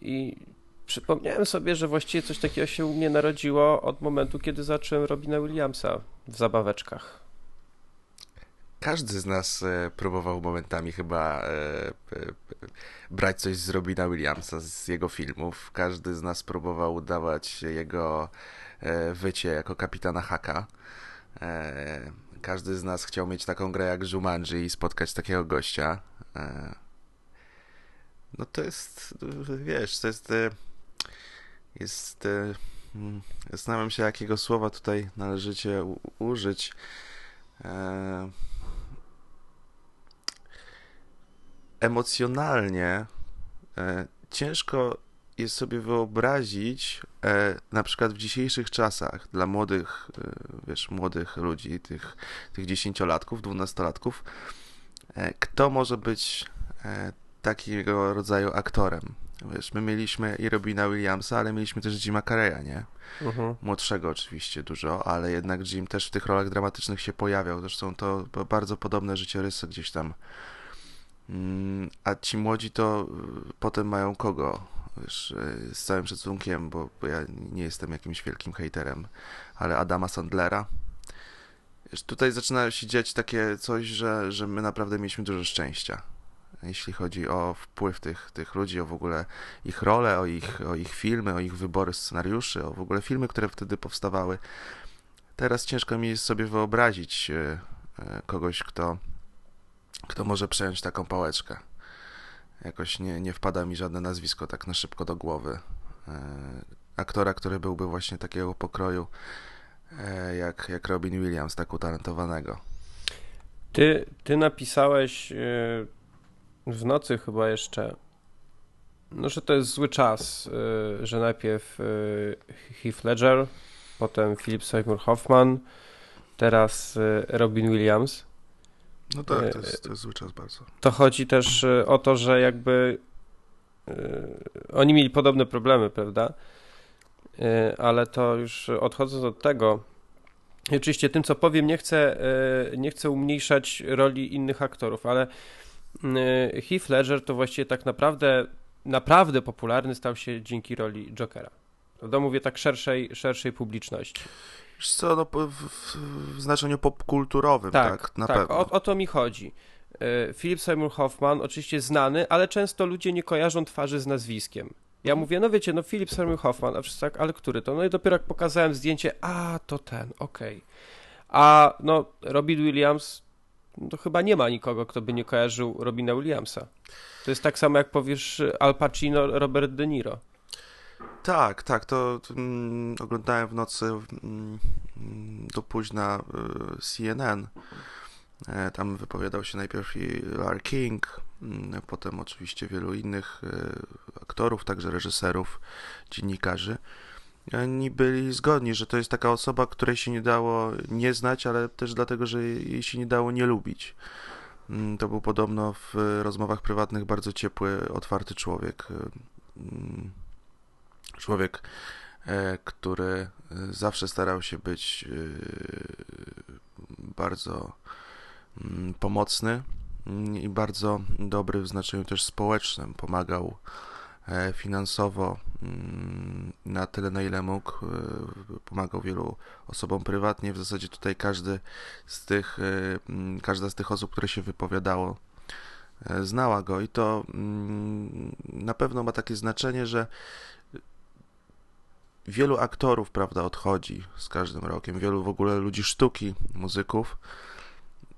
i przypomniałem sobie, że właściwie coś takiego się u mnie narodziło od momentu, kiedy zacząłem Robina Williamsa w zabaweczkach. Każdy z nas e, próbował momentami chyba e, brać coś z Robina Williamsa, z jego filmów. Każdy z nas próbował udawać jego e, wycie jako kapitana Haka. Każdy z nas chciał mieć taką grę jak Jumanji i spotkać takiego gościa. No to jest, wiesz, to jest jest zastanawiam się jakiego słowa tutaj należycie użyć emocjonalnie e, ciężko jest sobie wyobrazić e, na przykład w dzisiejszych czasach dla młodych, e, wiesz, młodych ludzi, tych, tych dziesięciolatków, dwunastolatków, e, kto może być e, takiego rodzaju aktorem. Wiesz, my mieliśmy i Robina Williamsa, ale mieliśmy też Jima Carreya, nie? Mhm. Młodszego oczywiście dużo, ale jednak Jim też w tych rolach dramatycznych się pojawiał. Zresztą to bardzo podobne życiorysy gdzieś tam a ci młodzi to y, potem mają kogo? Wiesz, y, z całym szacunkiem, bo, ja nie jestem jakimś wielkim hejterem, ale Adama Sandlera. Wiesz, tutaj zaczyna się dziać takie coś, że, że my naprawdę mieliśmy dużo szczęścia, jeśli chodzi o wpływ tych, tych ludzi, o w ogóle ich rolę, o ich, o ich filmy, o ich wybory scenariuszy, o w ogóle filmy, które wtedy powstawały. Teraz ciężko mi jest sobie wyobrazić y, kogoś, kto kto może przejąć taką pałeczkę. Jakoś nie, nie wpada mi żadne nazwisko tak na szybko do głowy. E, aktora, który byłby właśnie takiego pokroju e, jak, jak Robin Williams, tak utalentowanego. Ty, ty napisałeś e, w nocy chyba jeszcze, no, że to jest zły czas, że najpierw Heath Ledger, potem Philip Seymour Hoffman, teraz Robin Williams. No tak, to jest, to jest zły czas bardzo. To chodzi też e, o to, że jakby yy, oni mieli podobne problemy, prawda? Ale to już odchodząc od tego, oczywiście tym, co powiem, nie chcę, nie chcę umniejszać roli innych aktorów, ale Heath Ledger to właściwie tak naprawdę naprawdę popularny stał się dzięki roli Jokera. To mówię tak szerszej, szerszej publiczności. Wiesz co, no, w, w znaczeniu popkulturowym, tak, tak na tak, pewno. O, o to mi chodzi. E, Philip Seymour Hoffman, oczywiście znany, ale często ludzie nie kojarzą twarzy z nazwiskiem. Ja mhm. mówię, no wiecie, no Philip Seymour Hoffman, a wszyscy tak, ale który to? No i dopiero jak pokazałem zdjęcie, a to ten, okej. Okay. A no, Robin Williams, to chyba nie ma nikogo, kto by nie kojarzył Robina Williamsa. To jest tak samo jak powiesz Al Pacino, Robert De Niro. Tak, tak, to, mm, oglądałem w nocy mm, do późna y, CNN. E, tam wypowiadał się najpierw i Larry King, mm, potem oczywiście wielu innych y, aktorów, także reżyserów, dziennikarzy. Oni byli zgodni, że to jest taka osoba, której się nie dało nie znać, ale też dlatego, że jej się nie dało nie lubić. Mm, to był podobno w rozmowach prywatnych bardzo ciepły, otwarty człowiek. Człowiek, e, który e, zawsze starał się być e, bardzo mm, pomocny mm, i bardzo dobry w znaczeniu też społecznym. Pomagał finansowo mm, na tyle, na ile mógł. Pomagał wielu osobom prywatnie. W zasadzie tutaj każdy z tych, każda z tych osób, które się wypowiadało, znała go i to na pewno ma takie znaczenie, że wielu aktorów, prawda, odchodzi z każdym rokiem, wielu w ogóle ludzi sztuki, muzyków,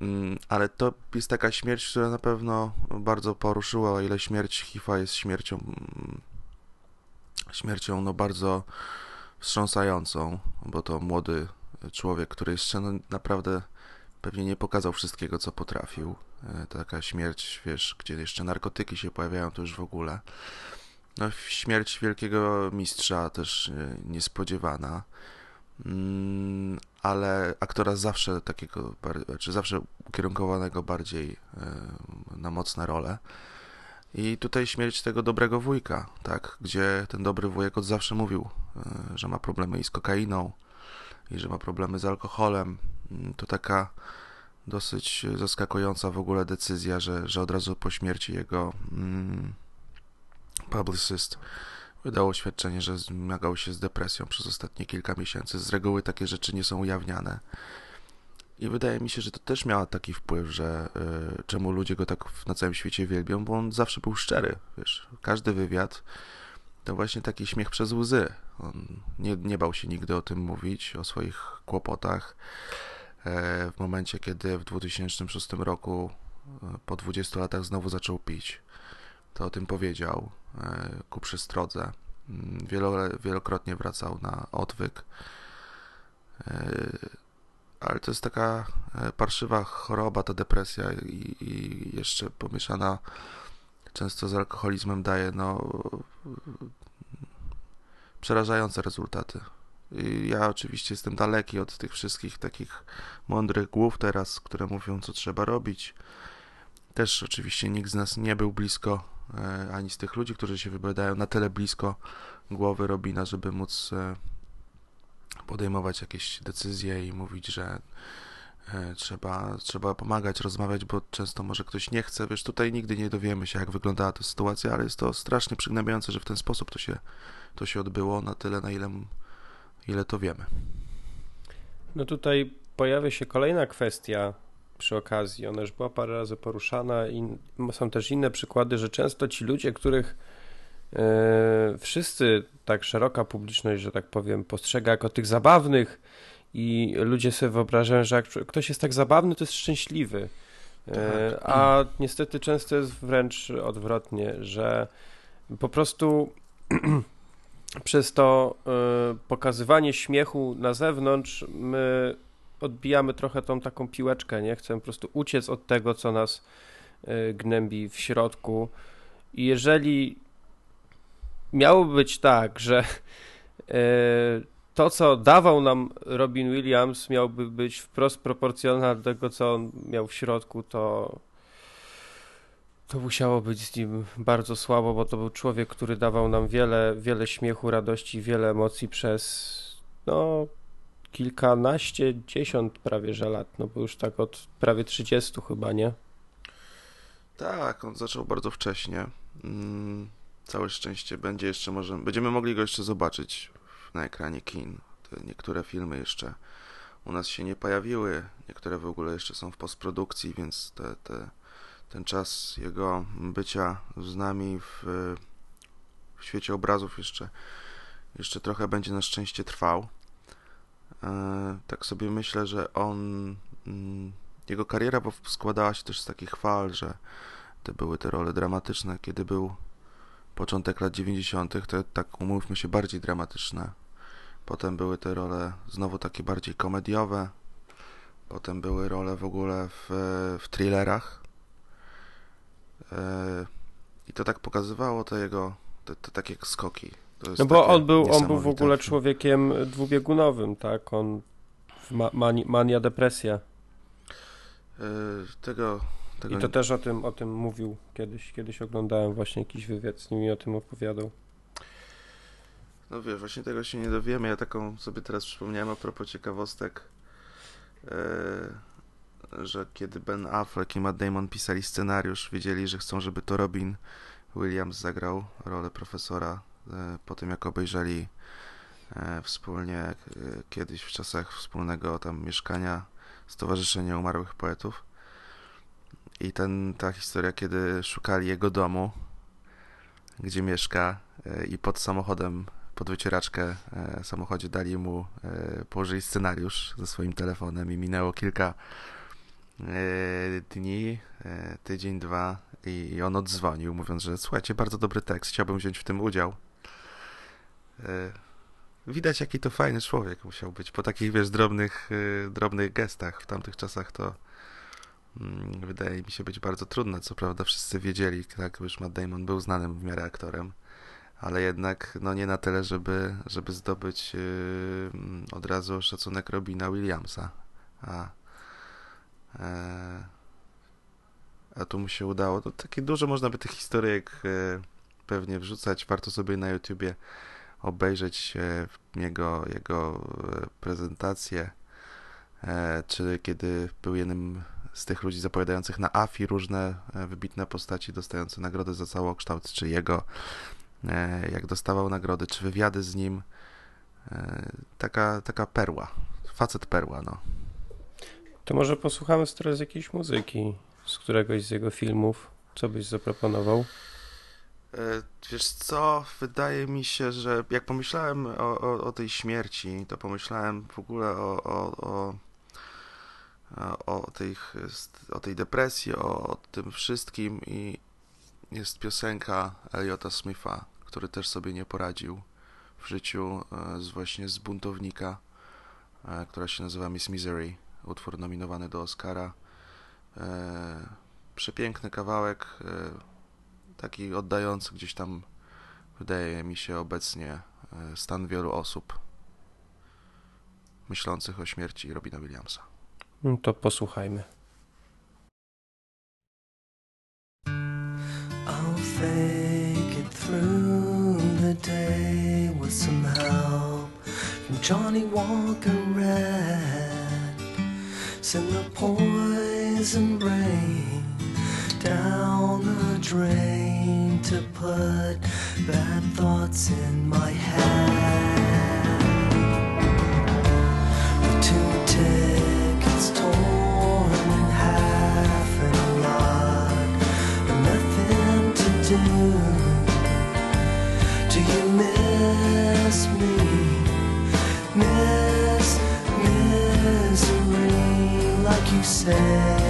mm, ale to jest taka śmierć, która na pewno bardzo poruszyła, o ile śmierć Hifa jest śmiercią śmiercią no bardzo wstrząsającą, bo to młody człowiek, który jeszcze no, naprawdę pewnie nie pokazał wszystkiego, co potrafił. E, taka śmierć, wiesz, gdzie jeszcze narkotyki się pojawiają, to już w ogóle. No, śmierć wielkiego mistrza też niespodziewana. Mm, ale aktora zawsze takiego, czy zawsze ukierunkowanego bardziej na mocne role. I tutaj śmierć tego dobrego wujka, tak, gdzie ten dobry wujek od zawsze mówił, że ma problemy i z kokainą, i że ma problemy z alkoholem. Mm, to taka dosyć zaskakująca w ogóle decyzja, że, że od razu po śmierci jego mm, publicist wydał oświadczenie, że zmagał się z depresją przez ostatnie kilka miesięcy. Z reguły takie rzeczy nie są ujawniane. I wydaje mi się, że to też miało taki wpływ, że y, czemu ludzie go tak na całym świecie wielbią, bo on zawsze był szczery, wiesz. Każdy wywiad to właśnie taki śmiech przez łzy. On nie, nie bał się nigdy o tym mówić, o swoich kłopotach. E, w momencie, kiedy w 2006 roku, e, po 20 latach, znowu zaczął pić, to o tym powiedział e, ku przestrodze. Mm, wielo, wielokrotnie wracał na odwyk. Ale to jest taka parszywa choroba, ta depresja i, i jeszcze pomieszana często z alkoholizmem daje no przerażające rezultaty. Ja oczywiście jestem daleki od tych wszystkich takich mądrych głów teraz, które mówią, co trzeba robić. Też oczywiście nikt z nas nie był blisko, e, ani z tych ludzi, którzy się wypowiadają na tyle blisko głowy Robina, żeby móc e, podejmować jakieś decyzje i mówić, że e, trzeba, trzeba pomagać, rozmawiać, bo często może ktoś nie chce. Wiesz, tutaj nigdy nie dowiemy się, jak wyglądała ta sytuacja, ale jest to strasznie przygnębiające, że w ten sposób to się to się odbyło na tyle, na ile, ile to wiemy. No tutaj pojawia się kolejna kwestia przy okazji. Ona już była parę razy poruszana i są też inne przykłady, że często ci ludzie, których yy, wszyscy, tak szeroka publiczność, że tak powiem, postrzega jako tych zabawnych i ludzie sobie wyobrażają, że jak ktoś jest tak zabawny, to jest szczęśliwy. Yy, a niestety często jest wręcz odwrotnie, że po prostu przez to y, pokazywanie śmiechu na zewnątrz, my odbijamy trochę tą taką piłeczkę, nie? Chcemy po prostu uciec od tego, co nas y, gnębi w środku. I jeżeli miałoby być tak, że y, to, co dawał nam Robin Williams, miałby być wprost proporcjonalne do tego, co on miał w środku, to to musiało być z nim bardzo słabo, bo to był człowiek, który dawał nam wiele, wiele śmiechu, radości, wiele emocji przez no kilkanaście, dziesiąt prawie że lat, no bo już tak od prawie trzydziestu chyba, nie? Tak, on zaczął bardzo wcześnie. Mm, całe szczęście będzie jeszcze może, będziemy mogli go jeszcze zobaczyć na ekranie kin. Te niektóre filmy jeszcze u nas się nie pojawiły, niektóre w ogóle jeszcze są w postprodukcji, więc te, te ten czas jego bycia z nami w, w świecie obrazów jeszcze, jeszcze trochę będzie na szczęście trwał. E, tak sobie myślę, że on, mm, jego kariera składała się też z takich fal, że te były te role dramatyczne, kiedy był początek lat 90., to tak umówmy się bardziej dramatyczne. Potem były te role znowu takie bardziej komediowe. Potem były role w ogóle w, w thrillerach E, I to tak pokazywało te jego, te, te takie skoki. No bo on był, on był w ogóle człowiekiem dwubiegunowym, tak? On ma, mani, mania, depresja. E, tego, tego... I to też o tym, o tym mówił kiedyś. Kiedyś oglądałem właśnie jakiś wywiad z nim i o tym opowiadał. No wiesz, właśnie tego się nie dowiemy. Ja taką sobie teraz przypomniałem a propos ciekawostek. E, że kiedy Ben Affleck i Matt Damon pisali scenariusz, wiedzieli, że chcą, żeby to Robin Williams zagrał rolę profesora po tym, jak obejrzeli e, wspólnie e, kiedyś w czasach wspólnego tam mieszkania Stowarzyszenia Umarłych Poetów. I ten, ta historia, kiedy szukali jego domu, gdzie mieszka i pod samochodem, pod wycieraczkę samochodzie dali mu, położyli scenariusz ze swoim telefonem i minęło kilka E, dni, e, tydzień, dwa i on odzwonił, mówiąc, że słuchajcie, bardzo dobry tekst, chciałbym wziąć w tym udział. E, widać, jaki to fajny człowiek musiał być. Po takich, wiesz, drobnych, drobnych gestach w tamtych czasach to mm, wydaje mi się być bardzo trudne. Co prawda wszyscy wiedzieli, tak, już Matt Damon był znanym w miarę aktorem, ale jednak no nie na tyle, żeby, żeby zdobyć yy, od razu szacunek Robina Williamsa. A, e, a tu mu się udało. To takie dużo można by tych historyjek e, pewnie wrzucać. Warto sobie na YouTubie obejrzeć jego, jego prezentację, e, czy kiedy był jednym z tych ludzi zapowiadających na AFI różne e, wybitne postaci dostające nagrody za całokształt, czy jego E, jak dostawał nagrody, czy wywiady z nim. Taka, taka perła, facet perła, no. To może posłuchamy teraz jakiejś muzyki z któregoś z jego filmów. Co byś zaproponował? E, wiesz co, wydaje mi się, że jak pomyślałem o, o, o tej śmierci, to pomyślałem w ogóle o, o, o, tej, o tej depresji, o, tym wszystkim i jest piosenka Eliota Smitha, który też sobie nie poradził w życiu e, z właśnie z buntownika, e, która się nazywa Miss Misery, utwór nominowany do Oscara. Przepiękny kawałek, taki oddający gdzieś tam, wydaje mi się obecnie, stan wielu osób myślących o śmierci Robina Williamsa. No to posłuchajmy. fake it through the day with some help from Johnny Walker Red. Send the poison rain down the drain to put bad thoughts in my head. With two tickets torn in half and a lot of nothing to do. Do you miss me? Miss misery like you say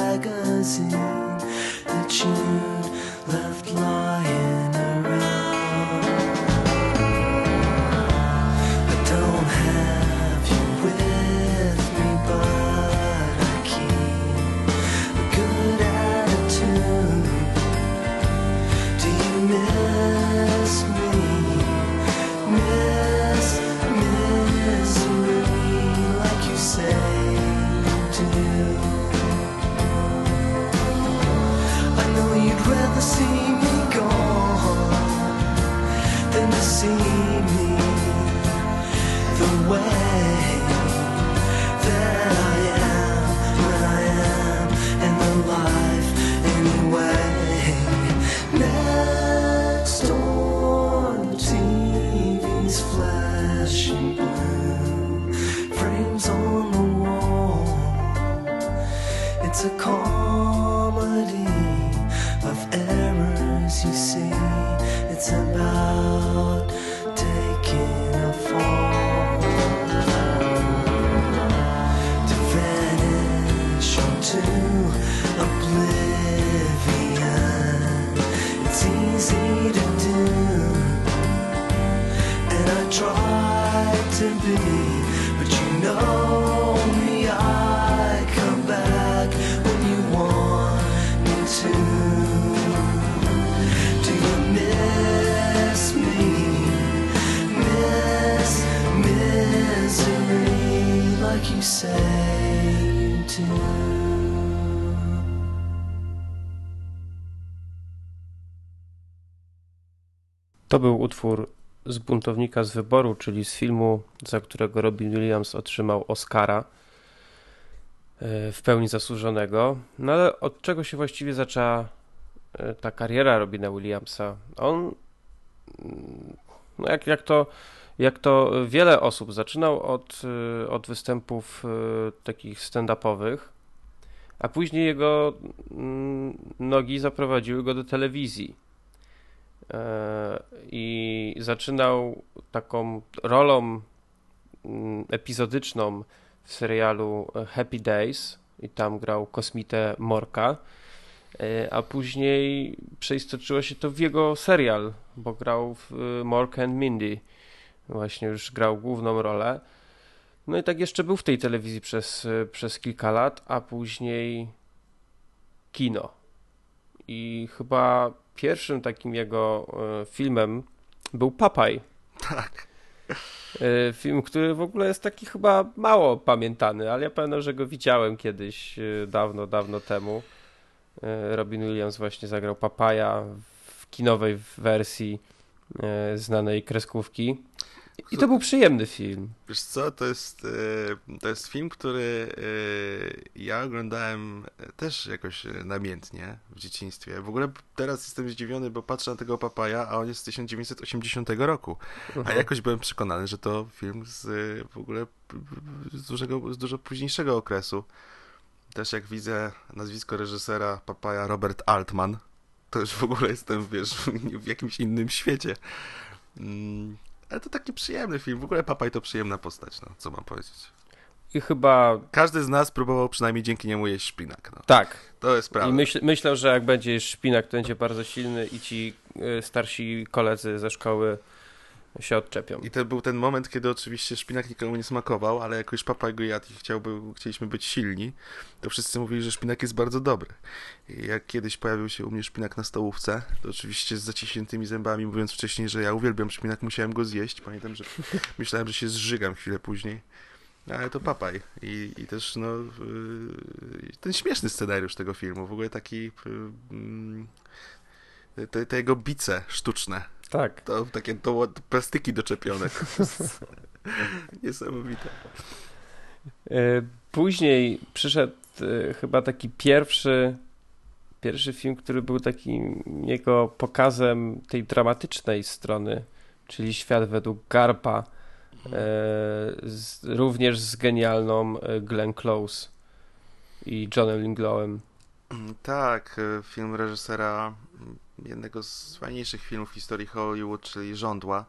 magazine that you'd left lying Buntownika z Wyboru, czyli z filmu, za którego Robin Williams otrzymał Oscara e, w pełni zasłużonego. No ale od czego się właściwie zaczęła e, ta kariera Robina Williamsa? On, no jak, jak, to, jak to wiele osób, zaczynał od, e, od występów takich stand-upowych, a później jego mm, nogi zaprowadziły go do telewizji. E, I zaczynał taką rolą mm, epizodyczną w serialu Happy Days i tam grał kosmitę Morka, e, a później przeistoczyło się to w jego serial, bo grał w e, Mork and Mindy. Właśnie już grał główną rolę. No i tak jeszcze był w tej telewizji przez, przez kilka lat, a później kino. I chyba pierwszym takim jego e, filmem był Papaj. Tak. E, film, który w ogóle jest taki chyba mało pamiętany, ale ja pamiętam, że go widziałem kiedyś e, dawno, dawno temu. Robin Williams właśnie zagrał Papaja w kinowej wersji znanej kreskówki. I to był przyjemny film. Wiesz co, to jest, e, to jest film, który e, ja oglądałem też jakoś namiętnie w dzieciństwie. W ogóle teraz jestem zdziwiony, bo patrzę na tego papaja, a on jest z 1980 roku. A mhm. jakoś byłem przekonany, że to film z w ogóle z, dużego, z dużo późniejszego okresu. Też jak widzę nazwisko reżysera papaja Robert Altman, to już w ogóle jestem, wiesz, w jakimś innym świecie. Mm, ale to taki przyjemny film. W ogóle Papaj to przyjemna postać, no, co mam powiedzieć. I chyba... Każdy z nas próbował przynajmniej dzięki niemu jeść szpinak. No. Tak. To jest prawda. I myśl, myślę, że jak będzie szpinak, to będzie bardzo silny i ci y, starsi koledzy ze szkoły się odczepią. I to był ten moment, kiedy oczywiście szpinak nikomu nie smakował, ale jak już papa go jadł i chciałby, chcieliśmy być silni, to wszyscy mówili, że szpinak jest bardzo dobry. I jak kiedyś pojawił się u mnie szpinak na stołówce, to oczywiście z zaciśniętymi zębami, mówiąc wcześniej, że ja uwielbiam szpinak, musiałem go zjeść. Pamiętam, że myślałem, że się zżygam chwilę później. Ale to papaj. I, i też no, yy, ten śmieszny scenariusz tego filmu, w ogóle taki yy, te, te jego bice sztuczne tak. To takie do, plastyki doczepione. Niesamowite. E, później przyszedł e, chyba taki pierwszy pierwszy film, który był takim jego pokazem tej dramatycznej strony, czyli Świat według Garpa, e, z, również z genialną Glenn Close i Johnem Linglowem. Tak, film reżysera jednego z fajniejszych filmów w historii Hollywood, czyli Żądła.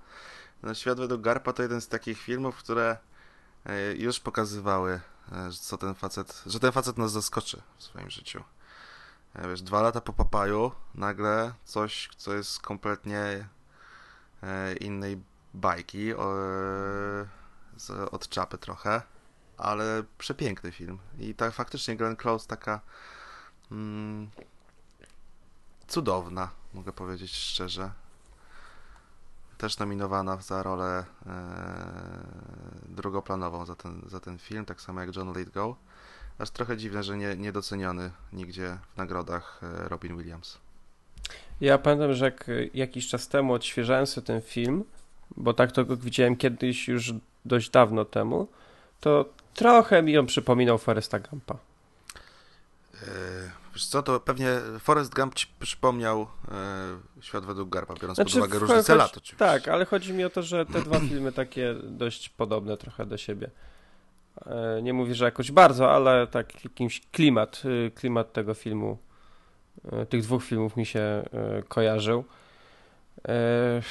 No, Świat według Garpa to jeden z takich filmów, które e, już pokazywały, e, co ten facet, że ten facet nas zaskoczy w swoim życiu. E, wiesz, dwa lata po papaju, nagle coś, co jest kompletnie innej bajki, od czapy trochę, ale przepiękny film. I tak faktycznie Glenn Close taka mm, cudowna, mogę powiedzieć szczerze. Też nominowana za rolę e, drugoplanową za ten, za ten film, tak samo jak John Lithgow. Aż trochę dziwne, że nie, niedoceniony nigdzie w nagrodach e, Robin Williams. Ja pamiętam, że jak jakiś czas temu odświeżałem sobie ten film, bo tak to go widziałem kiedyś już dość dawno temu, to trochę mi on przypominał Foresta Gampa. E, Wiesz co, to pewnie Forrest Gump ci przypomniał e, Świat według Garpa, biorąc znaczy, pod uwagę różnicę lat oczywiście. Tak, ale chodzi mi o to, że te dwa filmy takie dość podobne trochę do siebie. E, nie mówię, że jakoś bardzo, ale tak jakimś klimat, y, klimat tego filmu, e, tych dwóch filmów mi się e, kojarzył. E,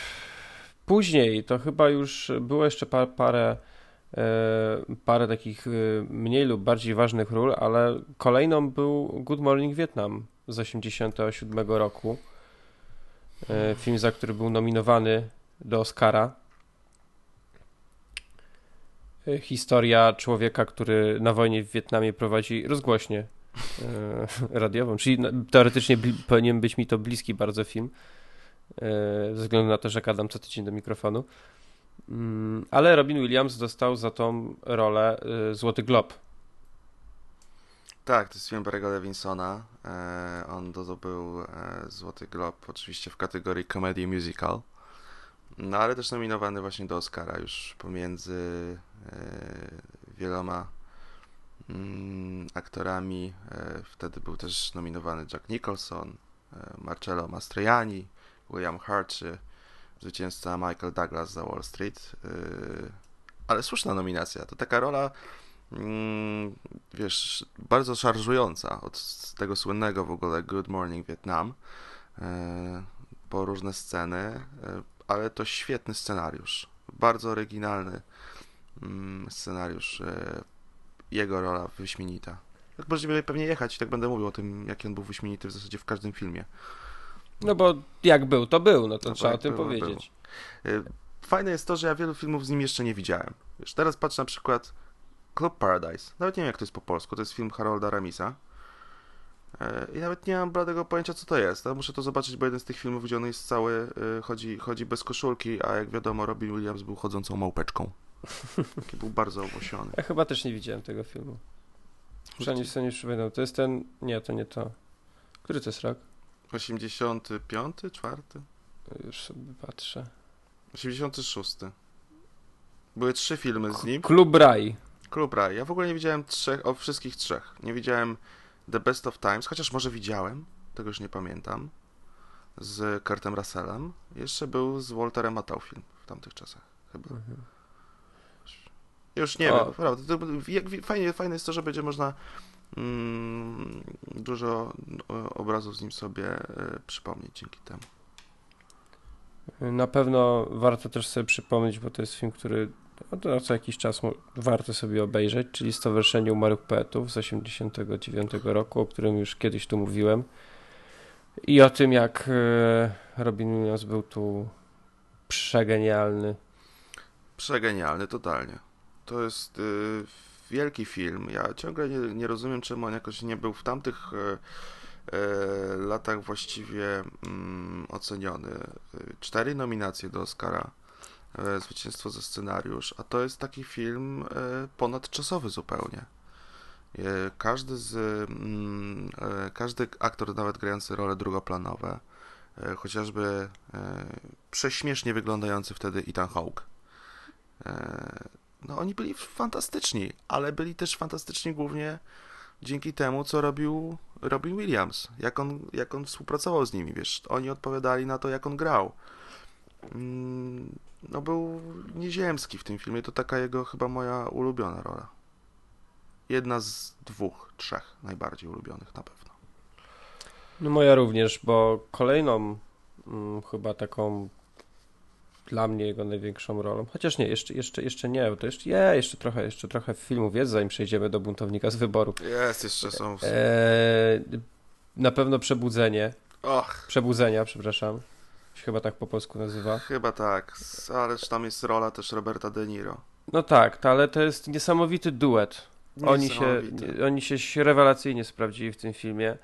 później to chyba już było jeszcze par, parę parę takich e, mniej lub bardziej ważnych ról, ale kolejną był Good Morning Vietnam z 1987 roku. E, film, za który był nominowany do Oscara. Historia człowieka, który na wojnie w Wietnamie prowadzi rozgłośnię radiową, czyli teoretycznie powinien być mi to bliski bardzo film, ze względu na to, że gadam co tydzień do mikrofonu. Mm, ale Robin Williams dostał za tą rolę y, Złoty Glob. Tak, to jest film Barry'ego Levinsona. E, on zdobył e, Złoty Glob oczywiście w kategorii Comedy Musical. No ale też nominowany właśnie do Oscara już pomiędzy e, wieloma mm, aktorami. Wtedy był też nominowany Jack Nicholson, Marcello Mastroianni, William Hurt czy zwycięzca Michael Douglas za Wall Street. Yy, ale słuszna nominacja. To taka rola, mm, wiesz, bardzo szarżująca od tego słynnego w ogóle Good Morning Vietnam e, po różne sceny, e, ale to świetny scenariusz, bardzo oryginalny mm, scenariusz, jego rola wyśmienita. Tak będziemy pewnie jechać tak będę mówił o tym, jaki on był wyśmienity w zasadzie w każdym filmie. No bo jak był, to był, no to no trzeba o tym było, powiedzieć. Był. Fajne jest to, że ja wielu filmów z nim jeszcze nie widziałem. Już teraz patrz na przykład Club Paradise. Nawet nie wiem, jak to jest po polsku. To jest film Harolda Ramisa. E, I nawet nie mam bladego pojęcia, co to jest. Ale muszę to zobaczyć, bo jeden z tych filmów, gdzie on jest cały, e, chodzi, chodzi bez koszulki, a jak wiadomo, Robin Williams był chodzącą małpeczką. Taki był bardzo owłosiony. Ja chyba też nie widziałem tego filmu. Przynajmniej sobie nie przypominam. To jest ten... Nie, to nie to. Który to jest rok? 85, czwarty? Już sobie patrzę. 86. Były trzy filmy z nim. Klub Raj. Klub Raj. Ja w ogóle nie widziałem trzech, o wszystkich trzech. Nie widziałem The Best of Times, chociaż może widziałem, tego już nie pamiętam. Z Kurtem Russellem. Jeszcze był z Walterem Matthau film w tamtych czasach, chyba. Mhm. Już nie o. wiem, naprawdę. Fajnie, fajne jest to, że będzie można dużo obrazów z nim sobie y, przypomnieć dzięki temu. Na pewno warto też sobie przypomnieć, bo to jest film, który no, co jakiś czas warto sobie obejrzeć, czyli Stowarzyszenie Umarłych Poetów z 1989 roku, o którym już kiedyś tu mówiłem. I o tym, jak e, Robin Williams był tu przegenialny. Przegenialny, totalnie. To jest y, wielki film. Ja ciągle nie, nie, rozumiem, czemu on jakoś nie był w tamtych y, y, latach właściwie mm, oceniony. Cztery nominacje do Oscara E, zwycięstwo za scenariusz, a to jest taki film e, ponadczasowy zupełnie. E, każdy z mm, każdy aktor, nawet grający role drugoplanowe, chociażby prześmiesznie wyglądający wtedy Ethan Hawke. No oni byli fantastyczni, ale byli też fantastyczni głównie dzięki temu, co robił Robin Williams, jak on, jak on współpracował z nimi, wiesz, oni odpowiadali na to, jak on grał. Mm, no był nieziemski w tym filmie. To taka jego chyba moja ulubiona rola. Jedna z dwóch, trzech najbardziej ulubionych na pewno. No moja również, bo kolejną hmm, chyba taką dla mnie jego największą rolą, chociaż nie, jeszcze, jeszcze, jeszcze nie, bo to jeszcze, je, jeszcze trochę, jeszcze trochę filmów jest, zanim przejdziemy do Buntownika z wyboru. Jest, jeszcze są. E, na pewno Przebudzenie. Och. Przebudzenia, przepraszam chyba tak po polsku nazywa. Chyba tak, ależ tam jest rola też Roberta De Niro. No tak, ale to jest niesamowity duet. Oni się, oni się rewelacyjnie sprawdzili w tym filmie,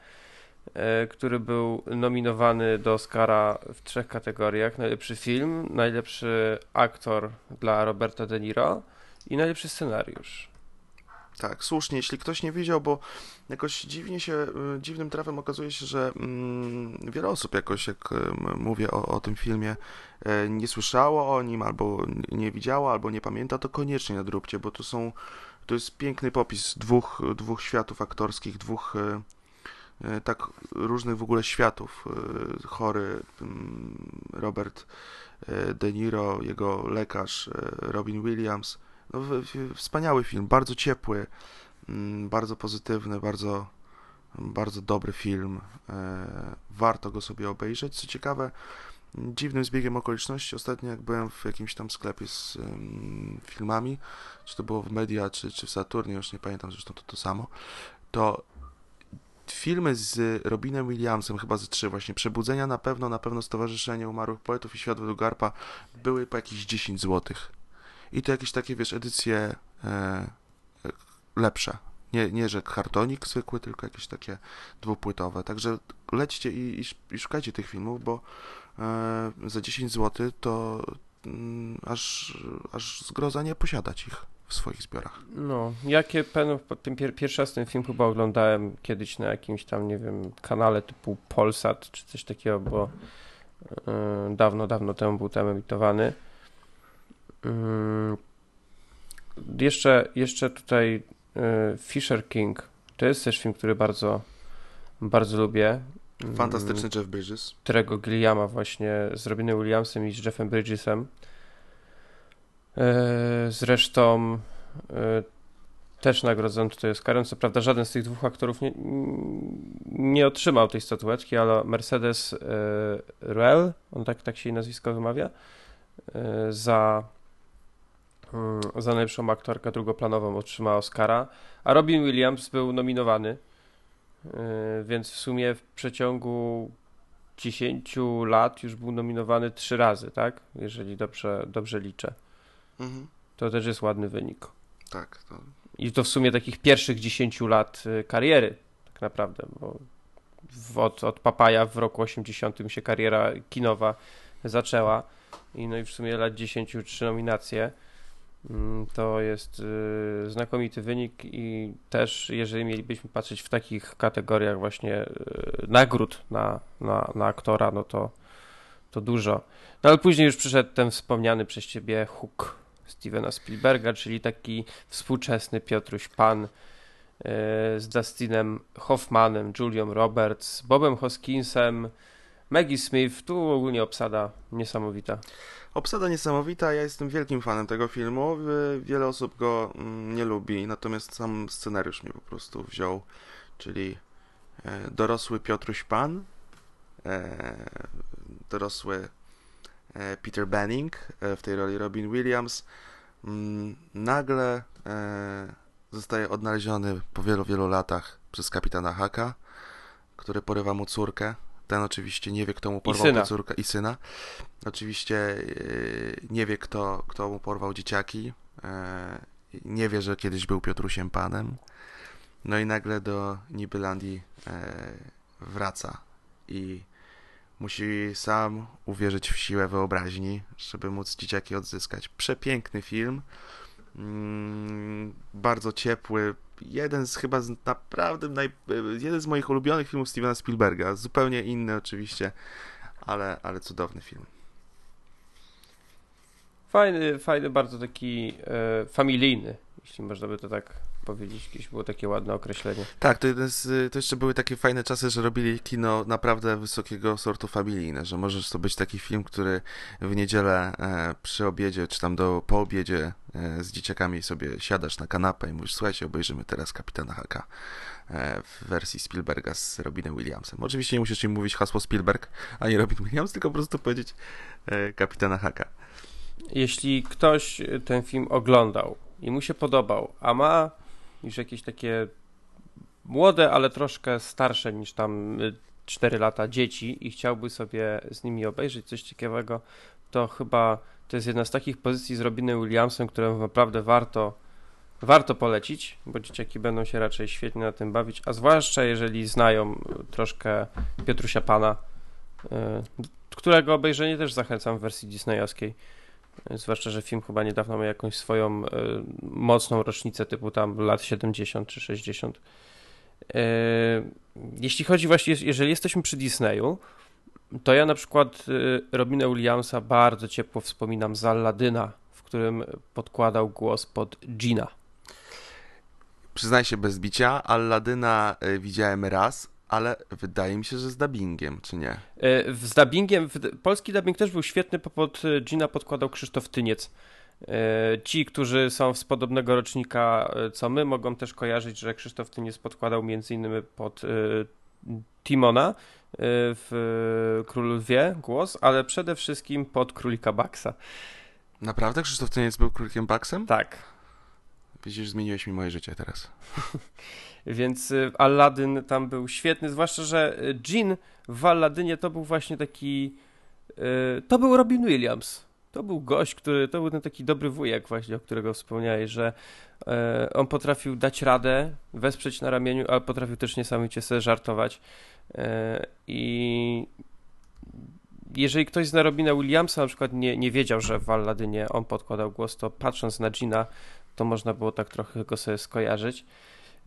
który był nominowany do Oscara w trzech kategoriach. Najlepszy film, najlepszy aktor dla Roberta De Niro i najlepszy scenariusz. Tak, słusznie, jeśli ktoś nie widział, bo jakoś dziwnie się, y, dziwnym trafem okazuje się, że mm, wiele osób jakoś, jak y, mówię o, o tym filmie, e, nie słyszało o nim, albo nie widziało, albo nie pamięta, to koniecznie nadróbcie, bo to są, to jest piękny popis dwóch, dwóch światów aktorskich, dwóch e, e, tak różnych w ogóle światów. Chory mm, Robert De Niro, jego lekarz Robin Williams, no, wspaniały film, bardzo ciepły, mm, bardzo pozytywny, bardzo, bardzo dobry film. E, warto go sobie obejrzeć. Co ciekawe, dziwnym zbiegiem okoliczności, ostatnio jak byłem w jakimś tam sklepie z um, filmami, czy to było w Media, czy, czy w Saturnie, już nie pamiętam, zresztą to to samo, to filmy z Robinem Williamsem, chyba ze trzy właśnie, Przebudzenia na pewno, na pewno Stowarzyszenie Umarłych Poetów i Świat według Garpa, były po jakieś 10 złotych i to jakieś takie, wiesz, edycje e, lepsze. Nie, nie, że kartonik zwykły, tylko jakieś takie dwupłytowe. Także lećcie i, i, i szukajcie tych filmów, bo e, za 10 zł to mm, aż, aż zgroza nie posiadać ich w swoich zbiorach. No, jakie pewno ten pier, pierwszy raz ten film chyba oglądałem kiedyś na jakimś tam, nie wiem, kanale typu Polsat czy coś takiego, bo e, dawno, dawno temu był tam emitowany. Yy, jeszcze, jeszcze tutaj yy, Fisher King. To jest też film, który bardzo, bardzo lubię. Fantastyczny Jeff Bridges. Którego Gilliama właśnie z Robinem Williamsem i z Jeffem Bridgesem. Yy, zresztą też nagrodzony tutaj Oscarem. Co prawda żaden z tych dwóch aktorów nie, nie otrzymał tej statuetki, ale Mercedes e, Ruel, on tak, tak się jej nazwisko wymawia, e, za, mm, za najlepszą aktorkę drugoplanową otrzymała Oscara, a Robin Williams był nominowany, więc w sumie w przeciągu 10 lat już był nominowany trzy razy, tak? Jeżeli dobrze, dobrze liczę. Mhm. To też jest ładny wynik. Tak. To... I to w sumie takich pierwszych 10 lat y, kariery, tak naprawdę, bo od, od Papaja w roku 80 się kariera kinowa zaczęła. I no i w sumie lat 10 trzy nominacje. Mm, to jest y, znakomity wynik i też jeżeli mielibyśmy patrzeć w takich kategoriach właśnie y, nagród na, na, na aktora, no to, to dużo. No ale później już przyszedł ten wspomniany przez ciebie Hook Stevena Spielberga, czyli taki współczesny Piotruś Pan y, z Dustinem Hoffmanem, Julią Roberts, Bobem Hoskinsem, Maggie Smith, tu ogólnie obsada niesamowita. Obsada niesamowita, ja jestem wielkim fanem tego filmu. Wiele osób go mm, nie lubi, natomiast sam scenariusz mnie po prostu wziął, czyli e, dorosły Piotruś Pan, e, dorosły e, Peter Banning, w tej roli Robin Williams, mm, nagle zostaje odnaleziony po wielu, wielu latach przez kapitana Haka, który porywa mu córkę ten oczywiście nie wie, kto mu porwał tę córkę i syna. Oczywiście nie wie, kto, kto mu porwał dzieciaki. Nie wie, że kiedyś był Piotrusiem Panem. No i nagle do Nibylandii wraca i musi sam uwierzyć w siłę wyobraźni, żeby móc dzieciaki odzyskać. Przepiękny film. Mm, bardzo ciepły, jeden z chyba z naprawdę naj, jeden z moich ulubionych filmów Stevena Spielberga. Zupełnie inny oczywiście, ale, ale cudowny film. Fajny, fajny, bardzo taki e, familijny, jeśli można by to tak powiedzieć. Jakieś było takie ładne określenie. Tak, to, jest, to jeszcze były takie fajne czasy, że robili kino naprawdę wysokiego sortu familijne, że możesz to być taki film, który w niedzielę e, przy obiedzie, czy tam do, po obiedzie e, z dzieciakami sobie siadasz na kanapę i mówisz, słuchajcie, obejrzymy teraz Kapitana Haka e, w wersji Spielberga z Robinem Williamsem. Oczywiście nie musisz im mówić hasło Spielberg, a nie Robin Williams, tylko po prostu powiedzieć e, Kapitana Haka. Jeśli ktoś ten film oglądał i mu się podobał, a ma niż jakieś takie młode, ale troszkę starsze niż tam 4 y, lata dzieci i chciałby sobie z nimi obejrzeć coś ciekawego, to chyba to jest jedna z takich pozycji z Robinem Williamsem, którą naprawdę warto warto polecić, bo dzieciaki będą się raczej świetnie na tym bawić, a zwłaszcza jeżeli znają troszkę Piotrusia Pana, y, którego obejrzenie też zachęcam w wersji disneyowskiej. Zwłaszcza, że film chyba niedawno miał jakąś swoją y, mocną rocznicę typu tam lat 70 czy 60. Y, e, jeśli chodzi właśnie, jeżeli jesteśmy przy Disneyu, to ja na przykład y, Robina Williamsa bardzo ciepło wspominam z Aladyna, w którym podkładał głos pod Gina. Przyznaj się bez bicia, Aladyna widziałem raz, ale wydaje mi się, że z dubbingiem, czy nie? E, z dubbingiem, polski dubbing też był świetny, pod e, Gina podkładał Krzysztof Tyniec. E, ci, którzy są z podobnego rocznika co my, mogą też kojarzyć, że Krzysztof Tyniec podkładał między innymi pod Timona w Królu Lwie głos, ale przede wszystkim pod Królika Baxa. Naprawdę? Krzysztof Tyniec był Królikiem Baxem? Tak. Widzisz, zmieniłeś mi moje życie teraz. Więc y, Aladdin tam był świetny, zwłaszcza, że Jean w Alladdynie to był właśnie taki. Y, to był Robin Williams. To był gość, który. To był ten taki dobry wujek, właśnie, o którego wspomniałeś, że y, on potrafił dać radę, wesprzeć na ramieniu, ale potrafił też niesamowicie sobie żartować. I jeżeli ktoś zna Robina Williamsa, na przykład nie, nie wiedział, że w Aladynie on podkładał głos, to patrząc na Gina, to można było tak trochę go sobie skojarzyć.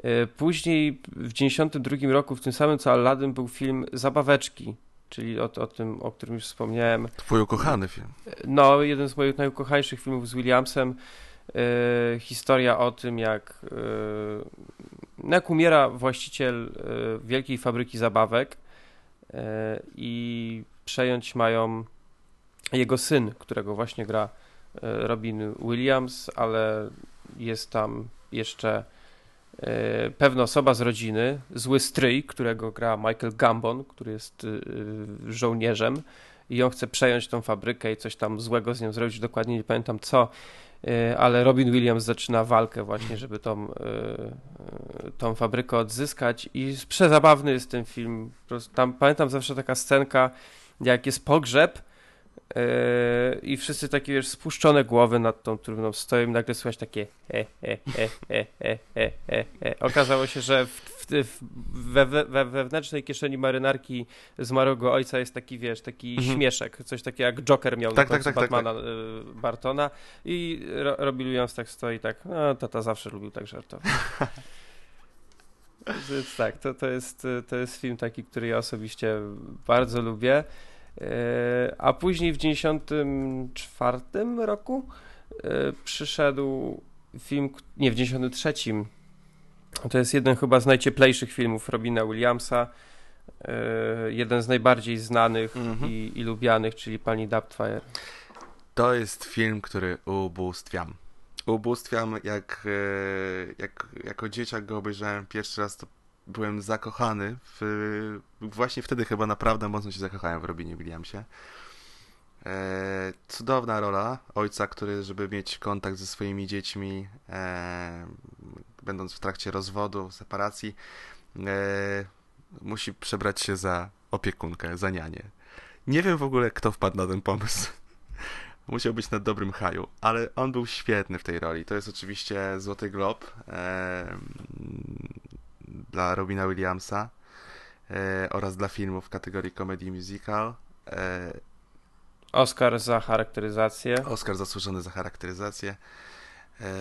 E, później w 92 roku, w tym samym co Aladdin, był film Zabaweczki, czyli o, o tym, o którym już wspomniałem. Twój ukochany film. E, no, jeden z moich najukochańszych filmów z Williamsem. E, historia o tym, jak, e, jak umiera właściciel wielkiej fabryki zabawek i przejąć mają jego syn, którego właśnie gra Robin Williams, ale jest tam jeszcze pewna osoba z rodziny, zły stryj, którego gra Michael Gambon, który jest e, żołnierzem i on chce przejąć tą fabrykę i coś tam złego z nią zrobić, dokładnie nie pamiętam co, ale Robin Williams zaczyna walkę właśnie, żeby tą, tą fabrykę odzyskać i przezabawny jest ten film. Tam pamiętam zawsze taka scenka, jak jest pogrzeb I wszyscy takie, wiesz, spuszczone głowy nad tą trumną stoją i nagle słychać takie e, e, e, e, e, e, e. Okazało się, że w, w, we, we, wewnętrznej kieszeni marynarki zmarłego ojca jest taki, wiesz, taki mhm. śmieszek, coś takiego jak Joker miał tak, na tak, tak, Batmana tak, tak. Bartona i ro, Robbie Williams tak stoi tak, no tata zawsze lubił tak żartować. Więc tak, to, to, jest, to jest film taki, który ja osobiście bardzo lubię. E, a później w 1994 roku e, przyszedł film, nie, w 1993. To jest jeden chyba z najcieplejszych filmów Robina Williamsa. E, jeden z najbardziej znanych mhm. i, i lubianych, czyli Pani Daptfire. To jest film, który ubóstwiam. Ubóstwiam, jak, jak jako dzieciak go obejrzałem pierwszy raz, to byłem zakochany. W, właśnie wtedy chyba naprawdę mocno się zakochałem w Robinie Williamsie. E, cudowna rola ojca, który, żeby mieć kontakt ze swoimi dziećmi, e, będąc w trakcie rozwodu, separacji, e, musi przebrać się za opiekunkę, za nianię. Nie wiem w ogóle, kto wpadł na ten pomysł. Musiał być na dobrym haju, ale on był świetny w tej roli. To jest oczywiście Złoty Glob. Dla Robina Williamsa e, oraz dla filmów w kategorii comedy musical. E, Oscar za charakteryzację. Oscar zasłużony za charakteryzację. E,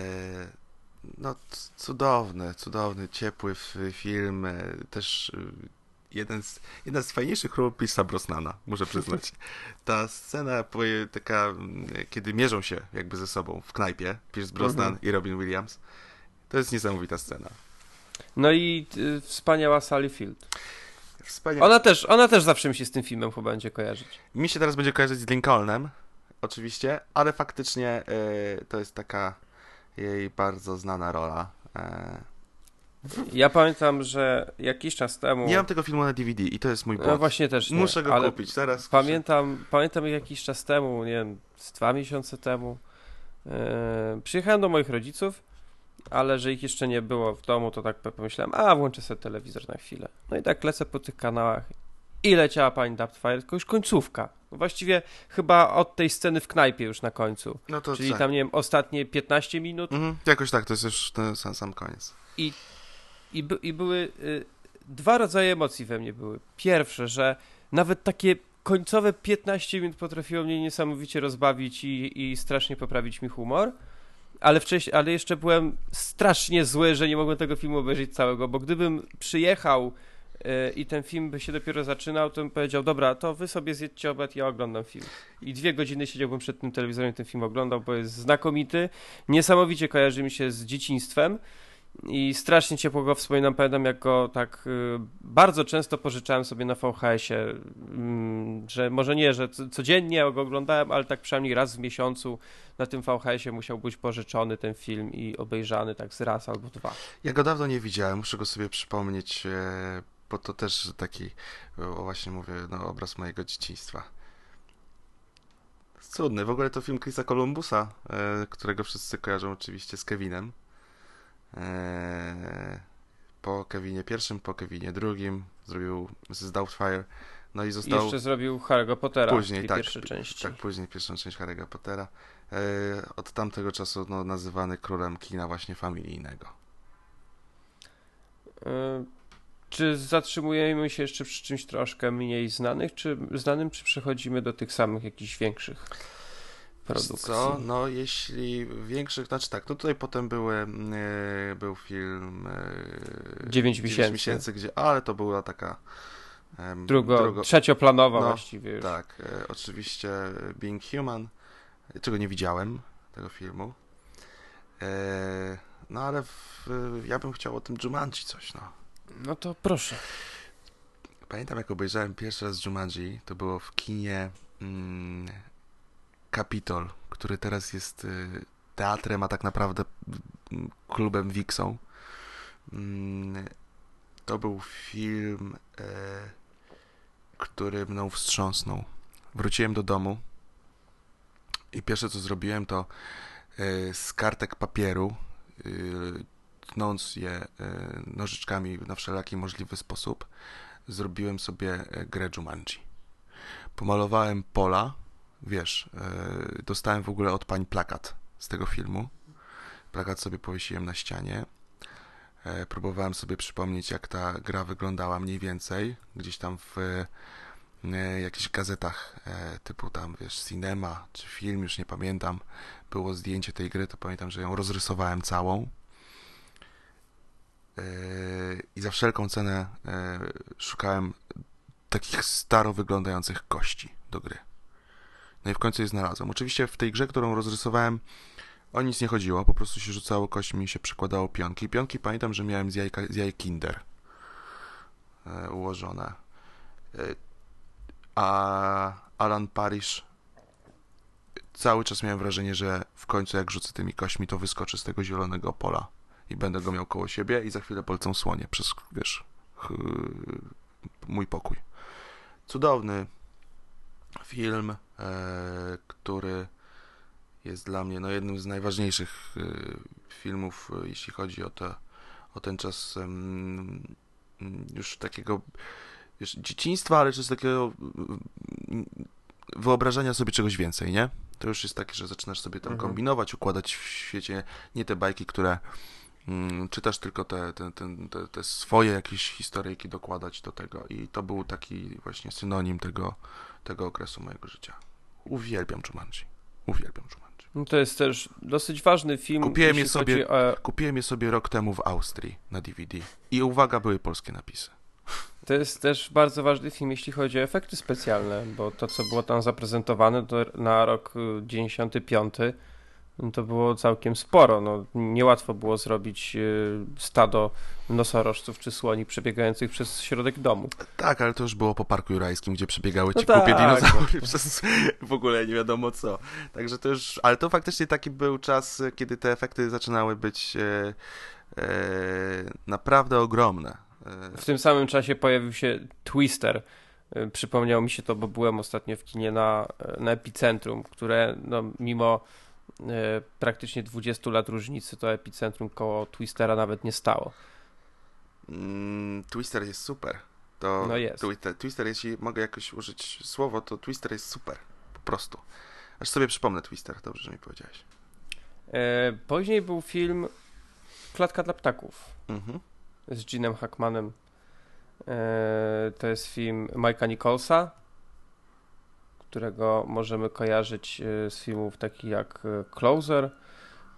no, cudowny, cudowny, ciepły film. Też jeden z, jedna z fajniejszych ról Pierce'a Brosnana, muszę przyznać. Ta scena taka, kiedy mierzą się jakby ze sobą w knajpie, Pierce Brosnan mhm. i Robin Williams, to jest niesamowita scena. No i y, wspaniała Sally Field. Wspaniała. Ona też, ona też zawsze mi się z tym filmem chyba będzie kojarzyć. Mi się teraz będzie kojarzyć z Lincolnem, oczywiście, ale faktycznie y, to jest taka jej bardzo znana rola. Y. Ja pamiętam, że jakiś czas temu. Nie mam tego filmu na DVD i to jest mój błąd. No właśnie też. Nie, Muszę go kupić teraz. Pamiętam, pamiętam jakiś czas temu, nie wiem, z dwa miesiące temu. Yy, przyjechałem do moich rodziców ale że ich jeszcze nie było w domu, to tak pomyślałem, a włączę sobie telewizor na chwilę. No i tak lecę po tych kanałach i leciała pani Daptfire, tylko już końcówka. Właściwie chyba od tej sceny w knajpie już na końcu. No to Czyli tak. tam, nie wiem, ostatnie 15 minut. Mhm, jakoś tak, to jest już ten sam, sam koniec. I, i, by, i były y, dwa rodzaje emocji we mnie były. Pierwsze, że nawet takie końcowe 15 minut potrafiło mnie niesamowicie rozbawić i, i strasznie poprawić mi humor ale wcześniej, ale jeszcze byłem strasznie zły, że nie mogłem tego filmu obejrzeć całego, bo gdybym przyjechał yy, i ten film by się dopiero zaczynał, to bym powiedział, dobra, to wy sobie zjedźcie obiad, ja oglądam film. I dwie godziny siedziałbym przed tym telewizorem i ten film oglądał, bo jest znakomity, niesamowicie kojarzy mi się z dzieciństwem, i strasznie ciepło go wspominam. Pamiętam, jak go tak y, bardzo często pożyczałem sobie na VHS-ie, y, że może nie, że codziennie go oglądałem, ale tak przynajmniej raz w miesiącu na tym VHS-ie musiał być pożyczony ten film i obejrzany tak z raz albo dwa. Ja go dawno nie widziałem, muszę go sobie przypomnieć, e, bo to też taki, o właśnie mówię, no, obraz mojego dzieciństwa. Cudny. W ogóle to film Chrisa Columbusa, e, którego wszyscy kojarzą oczywiście z Kevinem. Eee, po Kevinie pierwszym, po Kevinie drugim, zrobił Mrs. Doubtfire, no i został... I jeszcze zrobił Harry'ego Pottera później, tak, pierwszej części. Tak, później pierwszą część Harry'ego Pottera. Eee, od tamtego czasu no, nazywany królem kina właśnie familijnego. Eee, czy zatrzymujemy się jeszcze przy czymś troszkę mniej znanych, czy znanym, czy przechodzimy do tych samych jakichś większych? Produkcji. Co? No jeśli większych, znaczy tak, to tutaj potem były, yy, był film yy, 9 miesięcy. miesięcy, gdzie, ale to była taka drugo, drugo, trzecioplanowa no, właściwie. Już. Tak, yy, oczywiście Being Human, czego nie widziałem, tego filmu. Yy, no ale w, ja bym chciał o tym Jumanji coś, no. No to proszę. Pamiętam jak obejrzałem pierwszy raz Jumanji, to było w kinie mm, Capitol, który teraz jest y, teatrem, a tak naprawdę mm, klubem Wixą. Mm, to był film, e, który mną wstrząsnął. Wróciłem do domu i pierwsze co zrobiłem to e, z kartek papieru, tnąc je nożyczkami na wszelaki możliwy sposób, zrobiłem sobie e, grę Jumanji. Pomalowałem pola, wiesz, e, dostałem w ogóle od pań plakat z tego filmu. Plakat sobie powiesiłem na ścianie. E, próbowałem sobie przypomnieć, jak ta gra wyglądała mniej więcej. Gdzieś tam w e, jakichś gazetach typu tam, wiesz, cinema czy film, już nie pamiętam, było zdjęcie tej gry, to pamiętam, że ją rozrysowałem całą. I za wszelką cenę szukałem takich staro wyglądających kości do gry. No i w końcu je znalazłem. Oczywiście w tej grze, którą rozrysowałem, o nic nie chodziło, po prostu się rzucało kośćmi i się przekładało pionki. Pionki pamiętam, że miałem z, jajka, z jaj Kinder e, ułożone. E, a Alan Parrish cały czas miałem wrażenie, że w końcu jak rzucę tymi kośćmi, to wyskoczy z tego zielonego pola i będę go miał koło siebie i za chwilę polecą słonie przez, wiesz, mój pokój. Cudowny film, e, który jest dla mnie no, jednym z najważniejszych e, filmów, e, jeśli chodzi o, te, o ten czas już takiego wiesz, dzieciństwa, ale też takiego wyobrażenia sobie czegoś więcej, nie? To już jest takie, że zaczynasz sobie tam Mhm. kombinować, układać w świecie nie te bajki, które mm, czytasz, tylko te, te, te, te, te swoje jakieś historyjki dokładać do tego. I to był taki właśnie synonim tego, tego okresu mojego życia. Uwielbiam Jumanji. Uwielbiam Jumanji. No to jest też dosyć ważny film. Kupiłem je sobie- O, Kupiłem je sobie rok temu w Austrii na DVD. I uwaga, były polskie napisy. to jest też bardzo ważny film, jeśli chodzi o efekty specjalne, bo to, co było tam zaprezentowane to na rok y, 95, no to było całkiem sporo. No, niełatwo było zrobić y, stado nosorożców czy słoni przebiegających przez środek domu. Tak, ale to już było po Parku Jurajskim, gdzie przebiegały ci No tak. dinozaury przez w ogóle nie wiadomo co. Także to już, ale to faktycznie taki był czas, kiedy te efekty zaczynały być e, e, naprawdę ogromne. E, W tym samym czasie pojawił się Twister. Y, Przypomniało mi się to, bo byłem ostatnio w kinie na, na Epicentrum, które no, mimo praktycznie 20 lat różnicy to Epicentrum koło Twistera nawet nie stało. mm, Twister jest super. To No jest. Twister, Twister, jeśli mogę jakoś użyć słowo, to Twister jest super. Po prostu. Aż sobie przypomnę Twister, dobrze, że mi powiedziałeś. E, Później był film Klatka dla ptaków Mhm. z Ginem Hackmanem. E, To jest film Mike'a Nicholsa, którego możemy kojarzyć e, z filmów takich jak e, Closer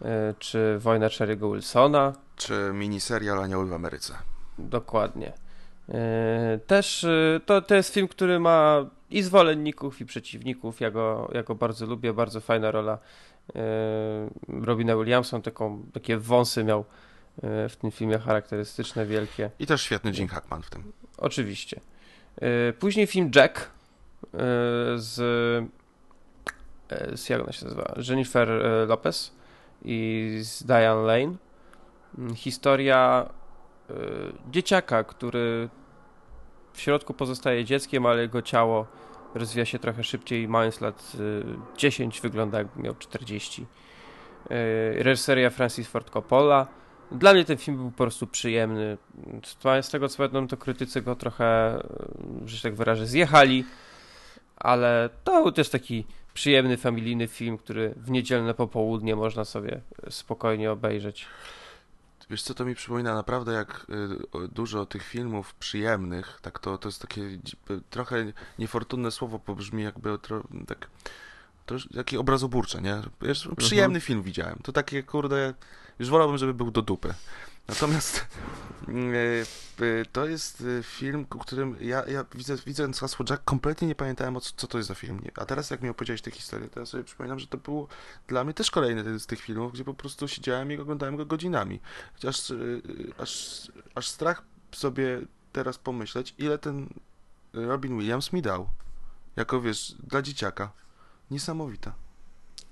e, czy Wojna Cherry'ego Wilsona. Czy miniserial Anioły w Ameryce. Dokładnie. Też to, to jest film, który ma i zwolenników, i przeciwników. Ja go, ja go bardzo lubię, bardzo fajna rola Robina Williamson, taką, takie wąsy miał w tym filmie charakterystyczne, wielkie. I też świetny Gene Hackman w tym. Oczywiście. Później film Jack z, e, z jak ona się nazywa? Jennifer e, Lopez i z Diane Lane. Mm, Historia e, dzieciaka, który w środku pozostaje dzieckiem, ale jego ciało rozwija się trochę szybciej, mając lat e, 10, wygląda jakby miał 40. E, Reżyseria Francis Ford Coppola. Dla mnie ten film był po prostu przyjemny. Z tego co pamiętam, to krytycy go trochę, e, że się tak wyrażę, zjechali, ale to też taki przyjemny, familijny film, który w niedzielne popołudnie można sobie spokojnie obejrzeć. Wiesz co, to mi przypomina naprawdę jak y, dużo tych filmów przyjemnych, tak to, to jest takie y, trochę niefortunne słowo, bo brzmi jakby tro, tak, to już takie obrazoburcze, nie? Wiesz, przyjemny film widziałem, to takie kurde, już wolałbym, żeby był do dupy. Natomiast y, y, to jest y, film, o którym ja, ja widzę, widząc hasło Jack, kompletnie nie pamiętałem, o co, co to jest za film. A teraz jak mi opowiedziałeś tę historię, to ja sobie przypominam, że to był dla mnie też kolejny z tych filmów, gdzie po prostu siedziałem i oglądałem go godzinami. Chociaż aż, aż strach sobie teraz pomyśleć, ile ten Robin Williams mi dał. Jako wiesz, dla dzieciaka. Niesamowita.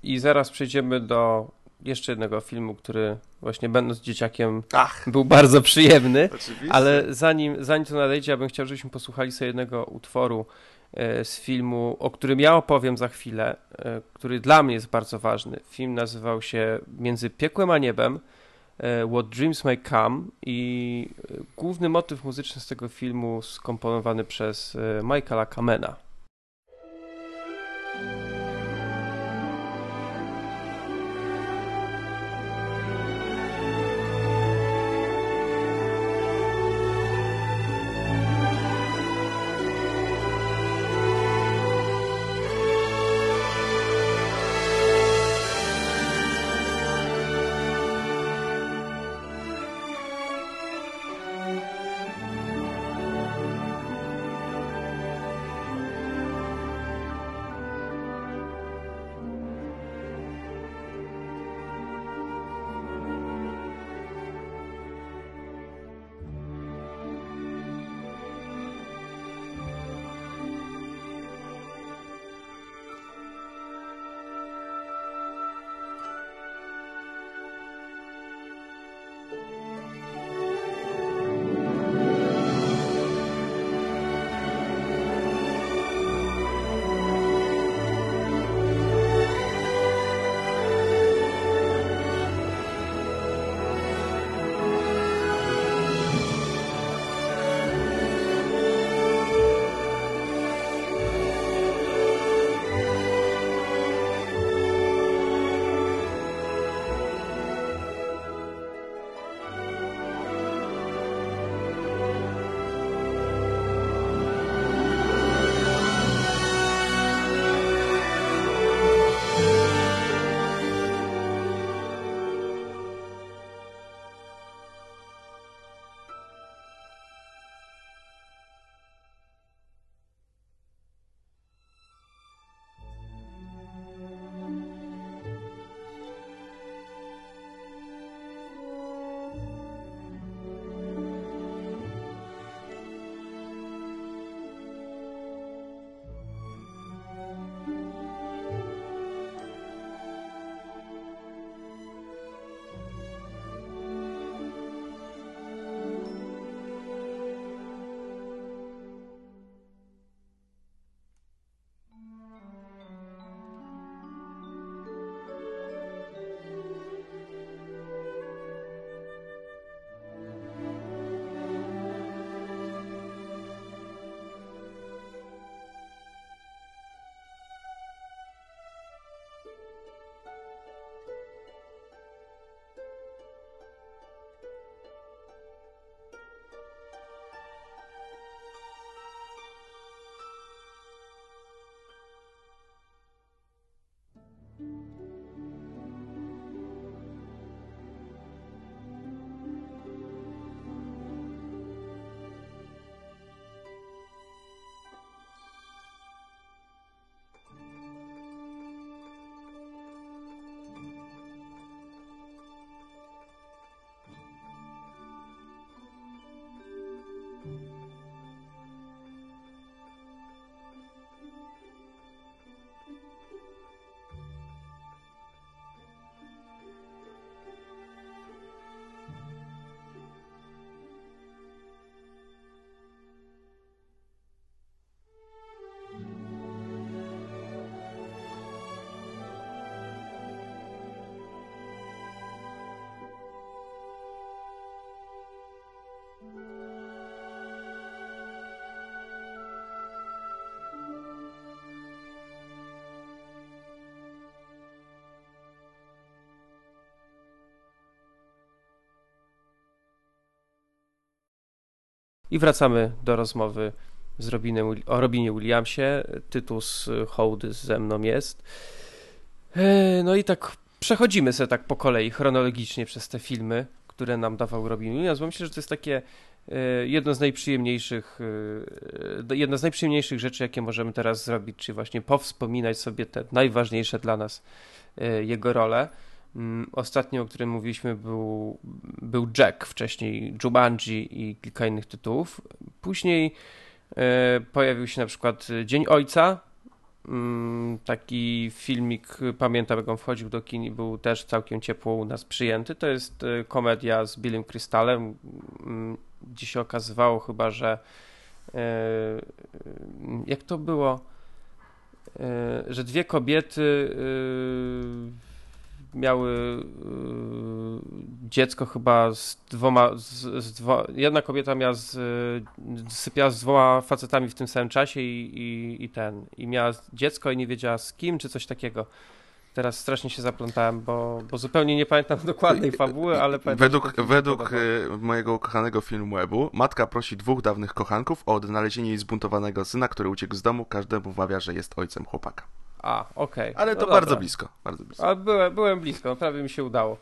I zaraz przejdziemy do jeszcze jednego filmu, który właśnie będąc dzieciakiem Ach, był bardzo przyjemny. oczywiście. Ale zanim, zanim to nadejdzie, ja bym chciał, żebyśmy posłuchali sobie jednego utworu e, z filmu, o którym ja opowiem za chwilę, e, który dla mnie jest bardzo ważny. Film nazywał się Między piekłem a niebem. e, What Dreams May Come i główny motyw muzyczny z tego filmu skomponowany przez Michaela Kamena. I wracamy do rozmowy z Robinem, o Robinie Williamsie. Tytuł z hołdy ze mną jest. E, No i tak przechodzimy sobie tak po kolei, chronologicznie przez te filmy, które nam dawał Robin Williams, bo myślę, że to jest takie e, jedno z najprzyjemniejszych e, jedno z najprzyjemniejszych rzeczy, jakie możemy teraz zrobić, czyli właśnie powspominać sobie te najważniejsze dla nas jego role. Mm, Ostatnio, o którym mówiliśmy, był, był Jack, wcześniej Jumanji i kilka innych tytułów. Później e, pojawił się na przykład Dzień Ojca mm, taki filmik, pamiętam jak on wchodził do kin był też całkiem ciepło u nas przyjęty. To jest y, komedia z Billem Crystalem, mm, gdzie się okazywało chyba, że y, jak to było, że dwie kobiety miały yy, dziecko chyba z dwoma, z, z dwo, jedna kobieta miała z, sypiała z dwoma facetami w tym samym czasie i, i, i, ten, i miała dziecko i nie wiedziała z kim, czy coś takiego. Teraz strasznie się zaplątałem, bo, bo zupełnie nie pamiętam dokładnej fabuły, ale pamiętam. Według, według y, mojego ukochanego filmu webu, matka prosi dwóch dawnych kochanków o odnalezienie jej zbuntowanego syna, który uciekł z domu. Każdemu wmawia, że jest ojcem chłopaka. A, okej. Okay. Ale to no bardzo blisko, bardzo blisko. A byłem, byłem blisko, prawie mi się udało.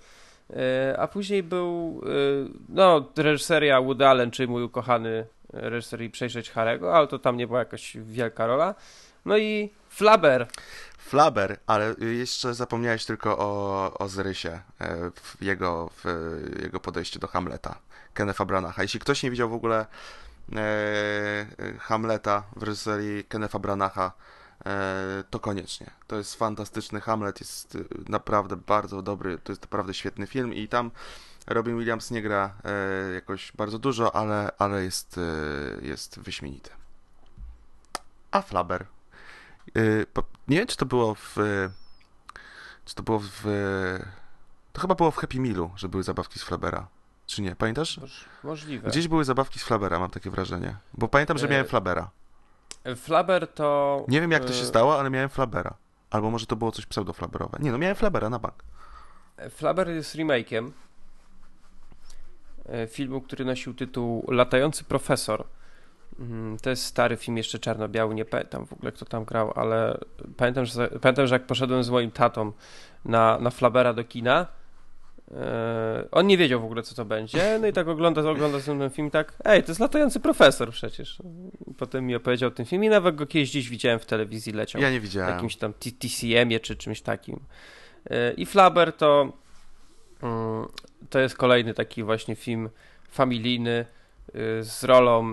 E, a później był, e, no, reżyseria Woody Allen, czyli mój ukochany reżyser Przejrzeć Harego, ale to tam nie była jakaś wielka rola. No i Flaber. Flaber, ale jeszcze zapomniałeś tylko o, o Zrysie, e, w jego, w jego podejściu do Hamleta, Kennetha Branacha. Jeśli ktoś nie widział w ogóle e, Hamleta w reżyserii Kennetha Branacha, to koniecznie. To jest fantastyczny Hamlet, jest y, naprawdę bardzo dobry, to jest naprawdę świetny film i tam Robin Williams nie gra e, jakoś bardzo dużo, ale, ale jest, e, jest wyśmienity. A Flaber. Nie wiem, czy to było w. Czy to było w. To chyba było w Happy Mealu, że były zabawki z Flabera. Czy nie? Pamiętasz? Możliwe. Gdzieś były zabawki z Flabera, mam takie wrażenie. Bo pamiętam, że miałem Flabera. Flaber to... Nie wiem jak to się e, stało, ale miałem Flabera. Albo może to było coś pseudo-flaberowe. Nie no, miałem Flabera na bank. Flaber jest remake'iem e, filmu, który nosił tytuł Latający Profesor. Mm, to jest stary film, jeszcze czarno-biały, nie pamiętam w ogóle kto tam grał, ale pamiętam, że, pamiętam, że jak poszedłem z moim tatą na, na Flabera do kina, on nie wiedział w ogóle, co to będzie. No i tak ogląda, ogląda ten film tak, ej, to jest latający profesor przecież. Potem mi opowiedział ten film i nawet go kiedyś gdzieś widziałem w telewizji, leciał. Ja nie widziałem. jakimś tam TCM-ie czy czymś takim. E, I Flaber to mm, to jest kolejny taki właśnie film familijny e, z rolą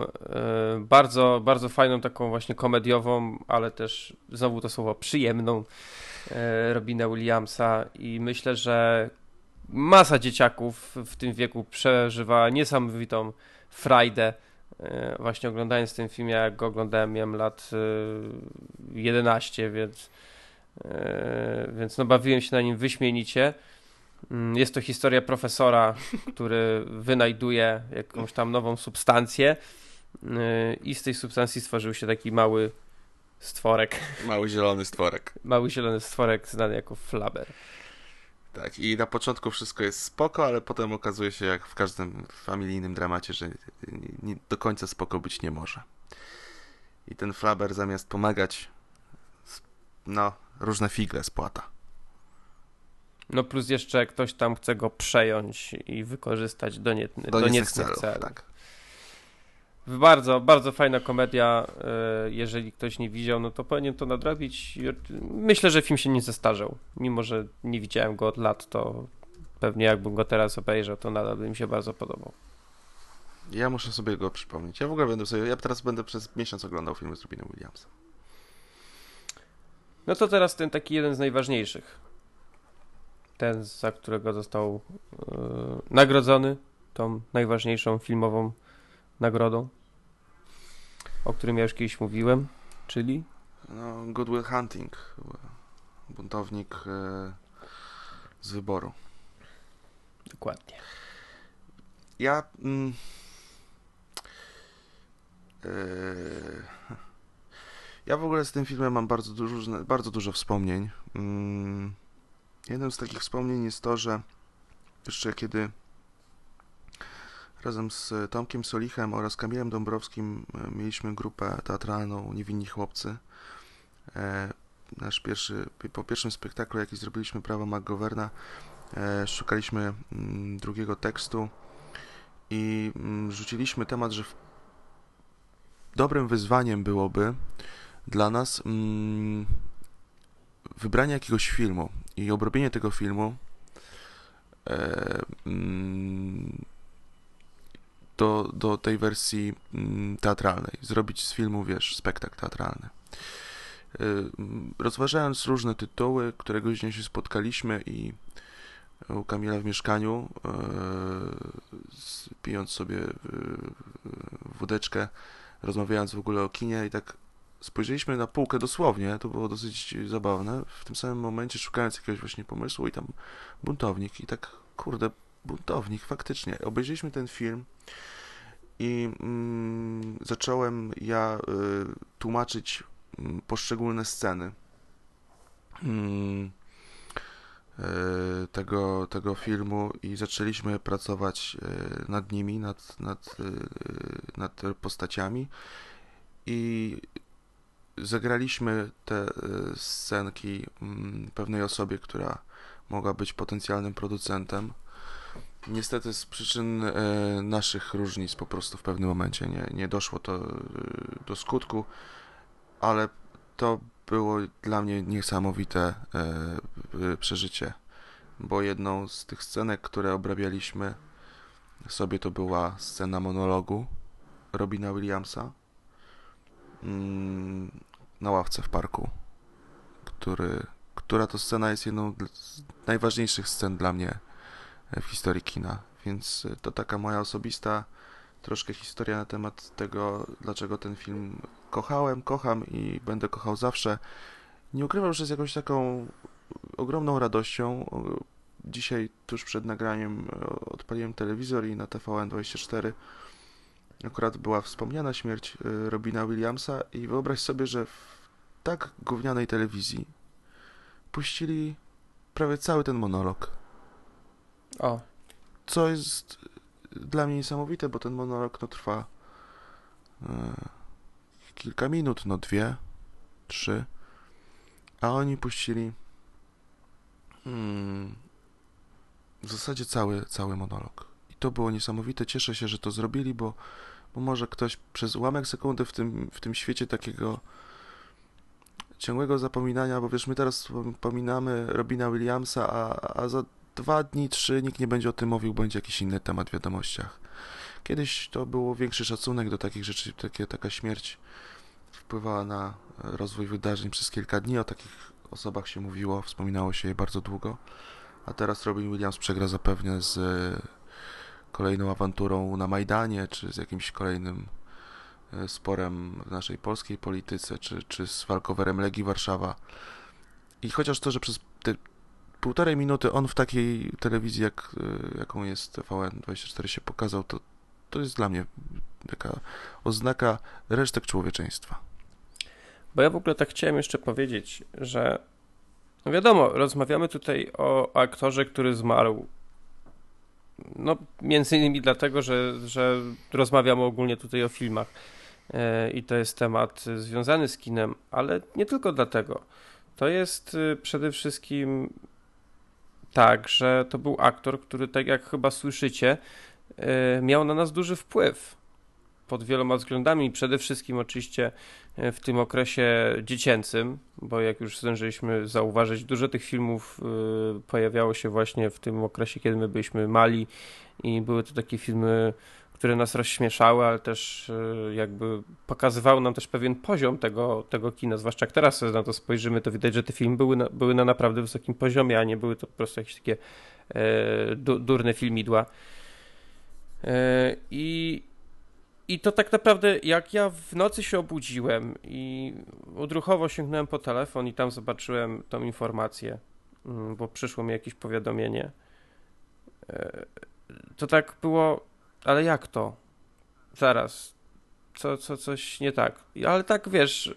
bardzo, bardzo fajną, taką właśnie komediową, ale też znowu to słowo przyjemną Robina Williamsa i myślę, że masa dzieciaków w tym wieku przeżywa niesamowitą frajdę. E, właśnie oglądając ten film, jak go oglądałem, miałem lat 11, e, więc, e, więc no bawiłem się na nim wyśmienicie. Mm, jest to historia profesora, który wynajduje jakąś tam nową substancję i z tej substancji stworzył się taki mały stworek. Mały zielony stworek. Mały zielony stworek znany jako flaber. Tak, i na początku wszystko jest spoko, ale potem okazuje się, jak w każdym familijnym dramacie, że nie, do końca spoko być nie może. I ten Flaber zamiast pomagać, no, różne figle spłata. No plus jeszcze ktoś tam chce go przejąć i wykorzystać do, nie, do, do niecnych celów. celów. Tak. Bardzo, bardzo fajna komedia. E, jeżeli ktoś nie widział, no to powinien to nadrobić. Myślę, że film się nie zestarzał. Mimo, że nie widziałem go od lat, to pewnie jakbym go teraz obejrzał, to nadal by mi się bardzo podobał. Ja muszę sobie go przypomnieć. Ja w ogóle będę sobie, ja teraz będę przez miesiąc oglądał filmy z Robinem Williamsem. No to teraz ten taki jeden z najważniejszych. Ten, za którego został yy, nagrodzony tą najważniejszą filmową nagrodą, o którym ja już kiedyś mówiłem, czyli? No, Good Will Hunting, buntownik e, z wyboru. Dokładnie. Ja... Mm, e, ja w ogóle z tym filmem mam bardzo dużo, bardzo dużo wspomnień. Mm, jednym z takich wspomnień jest to, że jeszcze kiedy Razem z Tomkiem Solichem oraz Kamilem Dąbrowskim e, mieliśmy grupę teatralną Niewinni Chłopcy. E, nasz pierwszy, po pierwszym spektaklu, jaki zrobiliśmy Prawo McGoverna, e, szukaliśmy mm, drugiego tekstu i mm, rzuciliśmy temat, że dobrym wyzwaniem byłoby dla nas mm, wybranie jakiegoś filmu i obrobienie tego filmu do, do tej wersji mm, teatralnej, zrobić z filmu, wiesz, spektakl teatralny. rozważając różne tytuły, któregoś dnia się spotkaliśmy i u Kamila w mieszkaniu, pijąc sobie wódeczkę, rozmawiając w ogóle o kinie i tak spojrzeliśmy na półkę dosłownie, to było dosyć zabawne, w tym samym momencie szukając jakiegoś właśnie pomysłu i tam buntownik i tak, kurde, buntownik, faktycznie. Obejrzeliśmy ten film i mm, zacząłem ja y, tłumaczyć y, poszczególne sceny y, tego, tego filmu i zaczęliśmy pracować y, nad nimi, nad, nad, y, nad postaciami i zagraliśmy te scenki mm, pewnej osobie, która mogła być potencjalnym producentem Niestety z przyczyn e, naszych różnic po prostu w pewnym momencie nie, nie doszło to e, do skutku, ale to było dla mnie niesamowite e, przeżycie, bo jedną z tych scenek, które obrabialiśmy sobie to była scena monologu Robina Williamsa mm, na ławce w parku, który, która to scena jest jedną z najważniejszych scen dla mnie w historii kina. Więc to taka moja osobista troszkę historia na temat tego, dlaczego ten film kochałem, kocham i będę kochał zawsze. Nie ukrywam, że z jakąś taką ogromną radością. Dzisiaj, tuż przed nagraniem, odpaliłem telewizor i na TVN24 akurat była wspomniana śmierć y, Robina Williamsa i wyobraź sobie, że w tak gównianej telewizji puścili prawie cały ten monolog o. Co jest dla mnie niesamowite, bo ten monolog no, trwa e, kilka minut, no dwie, trzy, a oni puścili hmm, w zasadzie cały, cały monolog. I to było niesamowite. Cieszę się, że to zrobili, bo, bo może ktoś przez ułamek sekundy w tym, w tym świecie takiego ciągłego zapominania, bo wiesz, my teraz wspominamy Robina Williamsa, a, a za dwa dni, trzy, nikt nie będzie o tym mówił, będzie jakiś inny temat w wiadomościach. Kiedyś to było większy szacunek do takich rzeczy, takie, taka śmierć wpływała na rozwój wydarzeń przez kilka dni, o takich osobach się mówiło, wspominało się je bardzo długo, a teraz Robin Williams przegra zapewne z e, kolejną awanturą na Majdanie, czy z jakimś kolejnym e, sporem w naszej polskiej polityce, czy, czy z walkowerem Legii Warszawa. I chociaż to, że przez te półtorej minuty on w takiej telewizji, jak, e, jaką jest TVN24 się pokazał, to, to jest dla mnie taka oznaka resztek człowieczeństwa. Bo ja w ogóle tak chciałem jeszcze powiedzieć, że no wiadomo, rozmawiamy tutaj o aktorze, który zmarł. No, między innymi dlatego, że, że rozmawiamy ogólnie tutaj o filmach e, i to jest temat związany z kinem, ale nie tylko dlatego. To jest e, przede wszystkim tak, że to był aktor, który, tak jak chyba słyszycie, e, miał na nas duży wpływ pod wieloma względami. Przede wszystkim oczywiście e, w tym okresie dziecięcym, bo jak już zdążyliśmy zauważyć, dużo tych filmów e, pojawiało się właśnie w tym okresie, kiedy my byliśmy mali i były to takie filmy które nas rozśmieszały, ale też e, jakby pokazywały nam też pewien poziom tego, tego kina, zwłaszcza jak teraz na to spojrzymy, to widać, że te filmy były na, były na naprawdę wysokim poziomie, a nie były to po prostu jakieś takie e, du, durne filmidła. E, I i to tak naprawdę, jak ja w nocy się obudziłem i odruchowo sięgnąłem po telefon i tam zobaczyłem tą informację, mm, bo przyszło mi jakieś powiadomienie, e, to tak było ale jak to? Zaraz. Co, co, coś nie tak. Ale tak, wiesz,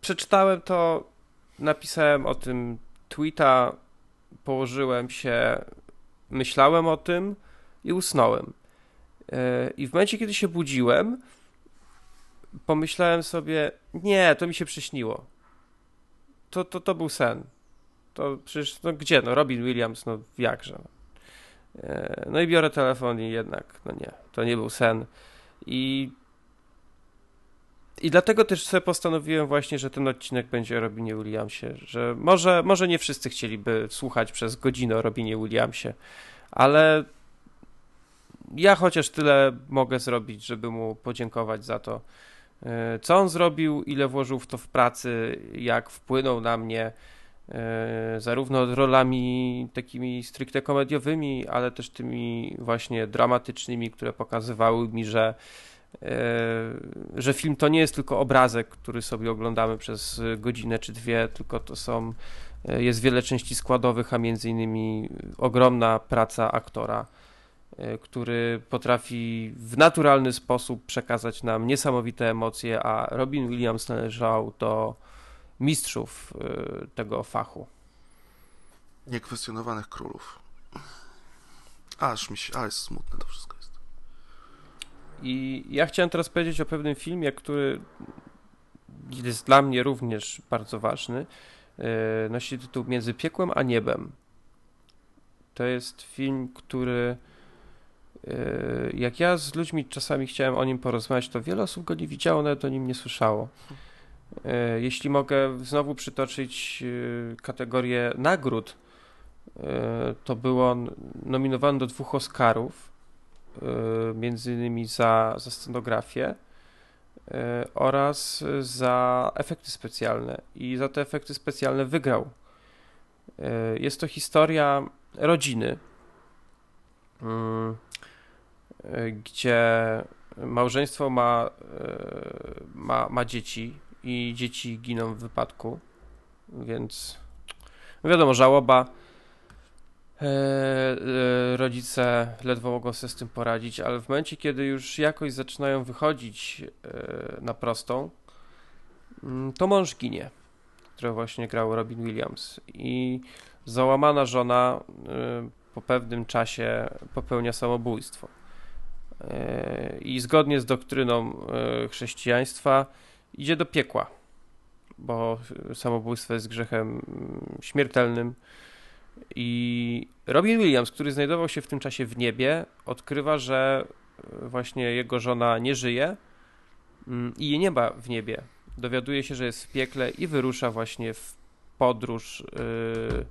przeczytałem to, napisałem o tym tweeta, położyłem się, myślałem o tym i usnąłem. E, I w momencie, kiedy się budziłem, pomyślałem sobie, nie, to mi się przyśniło. To, to, to był sen. To przecież, no gdzie, no Robin Williams, no jakże. E, no i biorę telefon i jednak, no nie, to nie był sen. I, i dlatego też sobie postanowiłem właśnie, że ten odcinek będzie o Robinie Williamsie, że może, może nie wszyscy chcieliby słuchać przez godzinę o Robinie Williamsie, ale ja chociaż tyle mogę zrobić, żeby mu podziękować za to, E, co on zrobił, ile włożył w to w pracy, jak wpłynął na mnie, e, zarówno rolami takimi stricte komediowymi, ale też tymi właśnie dramatycznymi, które pokazywały mi, że, e, że film to nie jest tylko obrazek, który sobie oglądamy przez godzinę czy dwie, tylko to są, jest wiele części składowych, a między innymi ogromna praca aktora E, który potrafi w naturalny sposób przekazać nam niesamowite emocje, a Robin Williams należał do mistrzów e, tego fachu. Niekwestionowanych królów. Aż mi się, ale jest smutne to wszystko jest. I ja chciałem teraz powiedzieć o pewnym filmie, który jest dla mnie również bardzo ważny. E, nosi tytuł Między piekłem a niebem. To jest film, który Yy, jak ja z ludźmi czasami chciałem o nim porozmawiać, to wiele osób go nie widziało, nawet o nim nie słyszało. Yy, jeśli mogę znowu przytoczyć yy, kategorię nagród, to był on nominowany do dwóch Oscarów, między innymi za, za scenografię oraz za efekty specjalne. I za te efekty specjalne wygrał. Jest to historia rodziny gdzie małżeństwo ma, e, ma, ma dzieci i dzieci giną w wypadku, więc wiadomo, żałoba. E, e, rodzice ledwo mogą sobie z tym poradzić, ale w momencie, kiedy już jakoś zaczynają wychodzić na prostą, mm, to mąż ginie, który właśnie grał Robin Williams. I załamana żona po pewnym czasie popełnia samobójstwo. I zgodnie z doktryną e, chrześcijaństwa idzie do piekła, bo samobójstwo jest grzechem mm, śmiertelnym. I Robin Williams, który znajdował się w tym czasie w niebie, odkrywa, że e, właśnie jego żona nie żyje mm, i jej nie ma w niebie. Dowiaduje się, że jest w piekle i wyrusza właśnie w podróż e,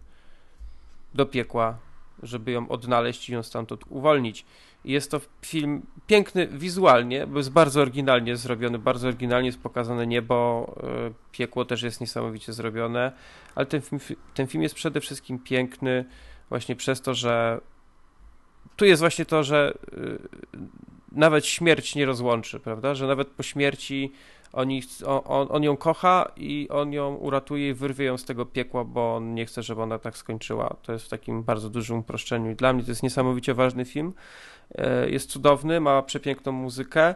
do piekła, żeby ją odnaleźć i ją stamtąd uwolnić. Jest to film piękny wizualnie, bo jest bardzo oryginalnie zrobiony, bardzo oryginalnie jest pokazane niebo, e, piekło też jest niesamowicie zrobione, ale ten film, ten film jest przede wszystkim piękny właśnie przez to, że tu jest właśnie to, że e, nawet śmierć nie rozłączy, prawda? Że nawet po śmierci oni, on, on ją kocha i on ją uratuje i wyrwie ją z tego piekła, bo on nie chce, żeby ona tak skończyła. To jest w takim bardzo dużym uproszczeniu i dla mnie to jest niesamowicie ważny film. E, jest cudowny, ma przepiękną muzykę,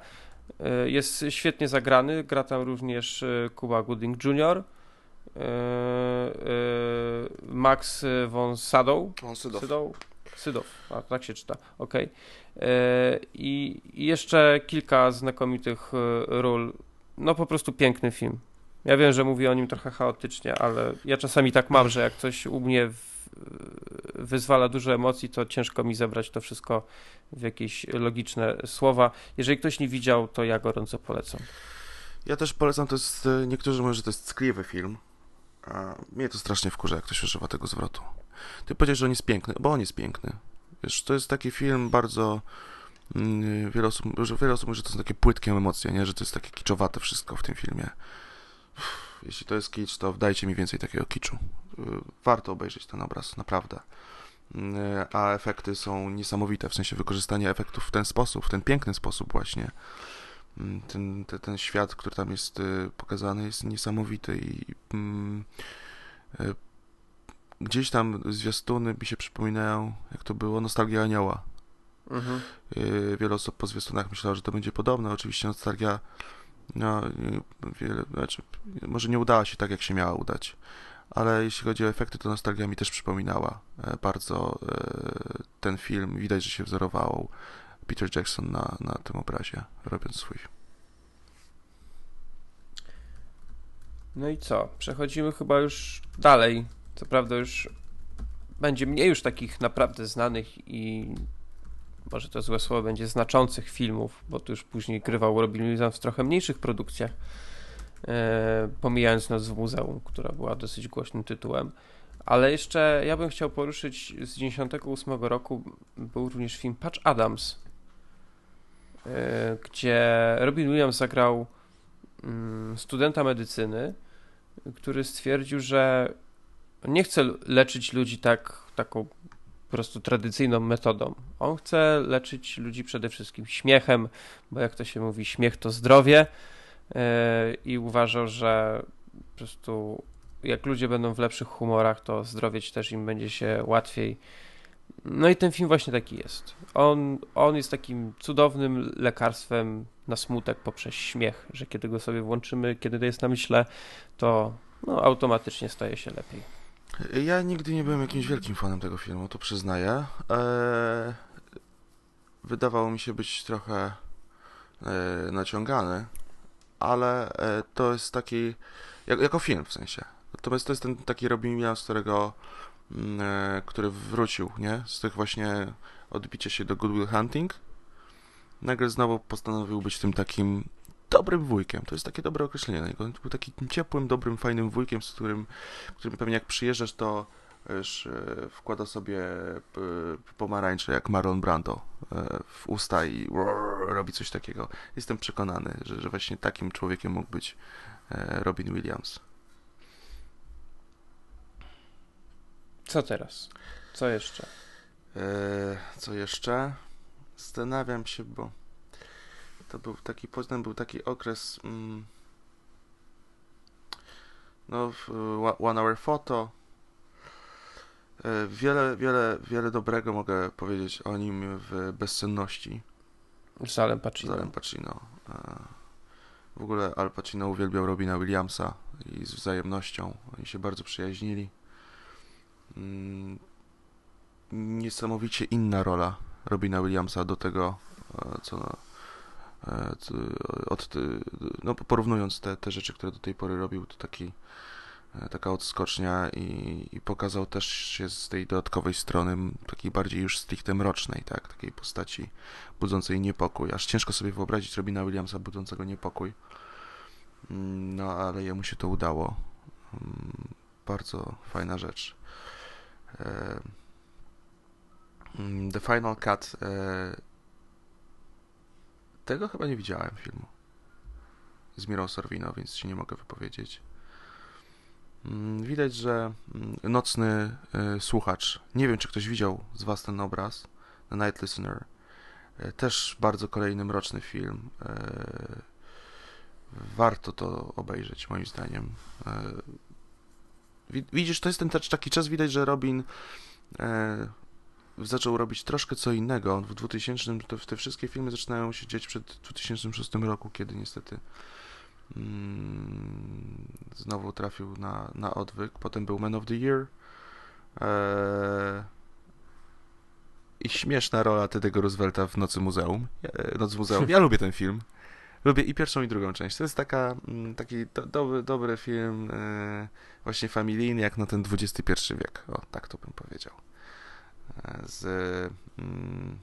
e, jest świetnie zagrany, gra tam również e, Kuba Gooding Jr., Max von Sydow. Von Sydow. Sydow. Sydow, a tak się czyta, ok. I jeszcze kilka znakomitych ról. No po prostu piękny film. Ja wiem, że mówię o nim trochę chaotycznie, ale ja czasami tak mam, że jak coś u mnie wyzwala dużo emocji, to ciężko mi zebrać to wszystko w jakieś logiczne słowa. Jeżeli ktoś nie widział, to ja gorąco polecam. Ja też polecam, to jest, e, niektórzy mówią, że to jest ckliwy film, a mnie to strasznie wkurza, jak ktoś używa tego zwrotu. Ty powiedziałeś, że on jest piękny, bo on jest piękny. Wiesz, to jest taki film bardzo... Mm, wiele osób, wiele osób mówi, że to są takie płytkie emocje, nie? że to jest takie kiczowate wszystko w tym filmie. Uff, jeśli to jest kicz, to dajcie mi więcej takiego kiczu. Y, warto obejrzeć ten obraz, naprawdę. Y, a efekty są niesamowite, w sensie wykorzystanie efektów w ten sposób, w ten piękny sposób właśnie. Y, ten, ten, ten świat, który tam jest pokazany, jest niesamowity i mm, gdzieś tam zwiastuny mi się przypominają, jak to było, Nostalgia Anioła. Mhm. Wiele osób po zwiastunach myślało, że to będzie podobne. Oczywiście Nostalgia no, wiele, znaczy, może nie udała się tak, jak się miała udać ale jeśli chodzi o efekty, to nostalgia mi też przypominała e, bardzo e, ten film. Widać, że się wzorował Peter Jackson na, na tym obrazie, robiąc swój. No i co? Przechodzimy chyba już dalej. Co prawda już będzie mniej już takich naprawdę znanych i może to złe słowo będzie znaczących filmów, bo tu już później grywał Robin Williams w trochę mniejszych produkcjach E, pomijając nas w muzeum, która była dosyć głośnym tytułem. Ale jeszcze ja bym chciał poruszyć z 98 roku był również film Patch Adams, e, gdzie Robin Williams zagrał mm, studenta medycyny, który stwierdził, że nie chce leczyć ludzi tak, taką po prostu tradycyjną metodą. On chce leczyć ludzi przede wszystkim śmiechem, bo jak to się mówi, śmiech to zdrowie e, i uważał, że po prostu jak ludzie będą w lepszych humorach, to zdrowieć też im będzie się łatwiej. No i ten film właśnie taki jest. On, on jest takim cudownym lekarstwem na smutek poprzez śmiech, że kiedy go sobie włączymy, kiedy to jest na myśle, to no, automatycznie staje się lepiej. Ja nigdy nie byłem jakimś wielkim fanem tego filmu, to przyznaję. Eee, wydawało mi się być trochę e, naciągany, ale e, to jest taki, jak, jako film w sensie. Natomiast to jest ten taki Robin Williams, którego, mm, e, który wrócił, nie? Z tych właśnie odbicia się do Good Will Hunting. Nagle znowu postanowił być tym takim dobrym wujkiem. To jest takie dobre określenie. On był takim ciepłym, dobrym, fajnym wujkiem, z którym, którym pewnie jak przyjeżdżasz, to już e, wkłada sobie e, pomarańcze jak Marlon Brando e, w usta i robi coś takiego. Jestem przekonany, że, że właśnie takim człowiekiem mógł być Robin Williams. Co teraz? Co jeszcze? co jeszcze? Zastanawiam się, bo to był taki, potem był taki okres mm, no One Hour Photo e, wiele, wiele, wiele dobrego mogę powiedzieć o nim w Bezsenności z Alem Pacino. Z Alem Pacino. E, w ogóle Al Pacino uwielbiał Robina Williamsa i z wzajemnością. Oni się bardzo przyjaźnili. Mm, niesamowicie inna rola Robina Williamsa do tego, e, co E, od, no, porównując te, te rzeczy, które do tej pory robił, to taki, e, taka odskocznia i, i pokazał też się z tej dodatkowej strony, takiej bardziej już stricte mrocznej, tak, takiej postaci budzącej niepokój. Aż ciężko sobie wyobrazić Robina Williamsa budzącego niepokój. Mm, no, ale jemu się to udało. Mm, bardzo fajna rzecz. E, mm, The Final Cut tego chyba nie widziałem filmu. Z Mirą Sorwino, więc się nie mogę wypowiedzieć. Mm, widać, że mm, nocny y, słuchacz, nie wiem czy ktoś widział z Was ten obraz, The Night Listener, y, też bardzo kolejny mroczny film. Y, warto to obejrzeć, moim zdaniem. Widzisz, to jest ten taki czas, widać, że Robin zaczął robić troszkę co innego. W 2000 to te wszystkie filmy zaczynają się dziać przed 2006 roku, kiedy niestety mm, znowu trafił na, na odwyk. Potem był Man of the Year. Eee, I śmieszna rola Teddy'ego Roosevelta w Nocy Muzeum. E, Noc Muzeum. Ja lubię ten film. Lubię i pierwszą, i drugą część. To jest taka, mm, taki do, dobry, dobry film, e, właśnie familijny, jak na ten XXI wiek. O, tak to bym powiedział z mm,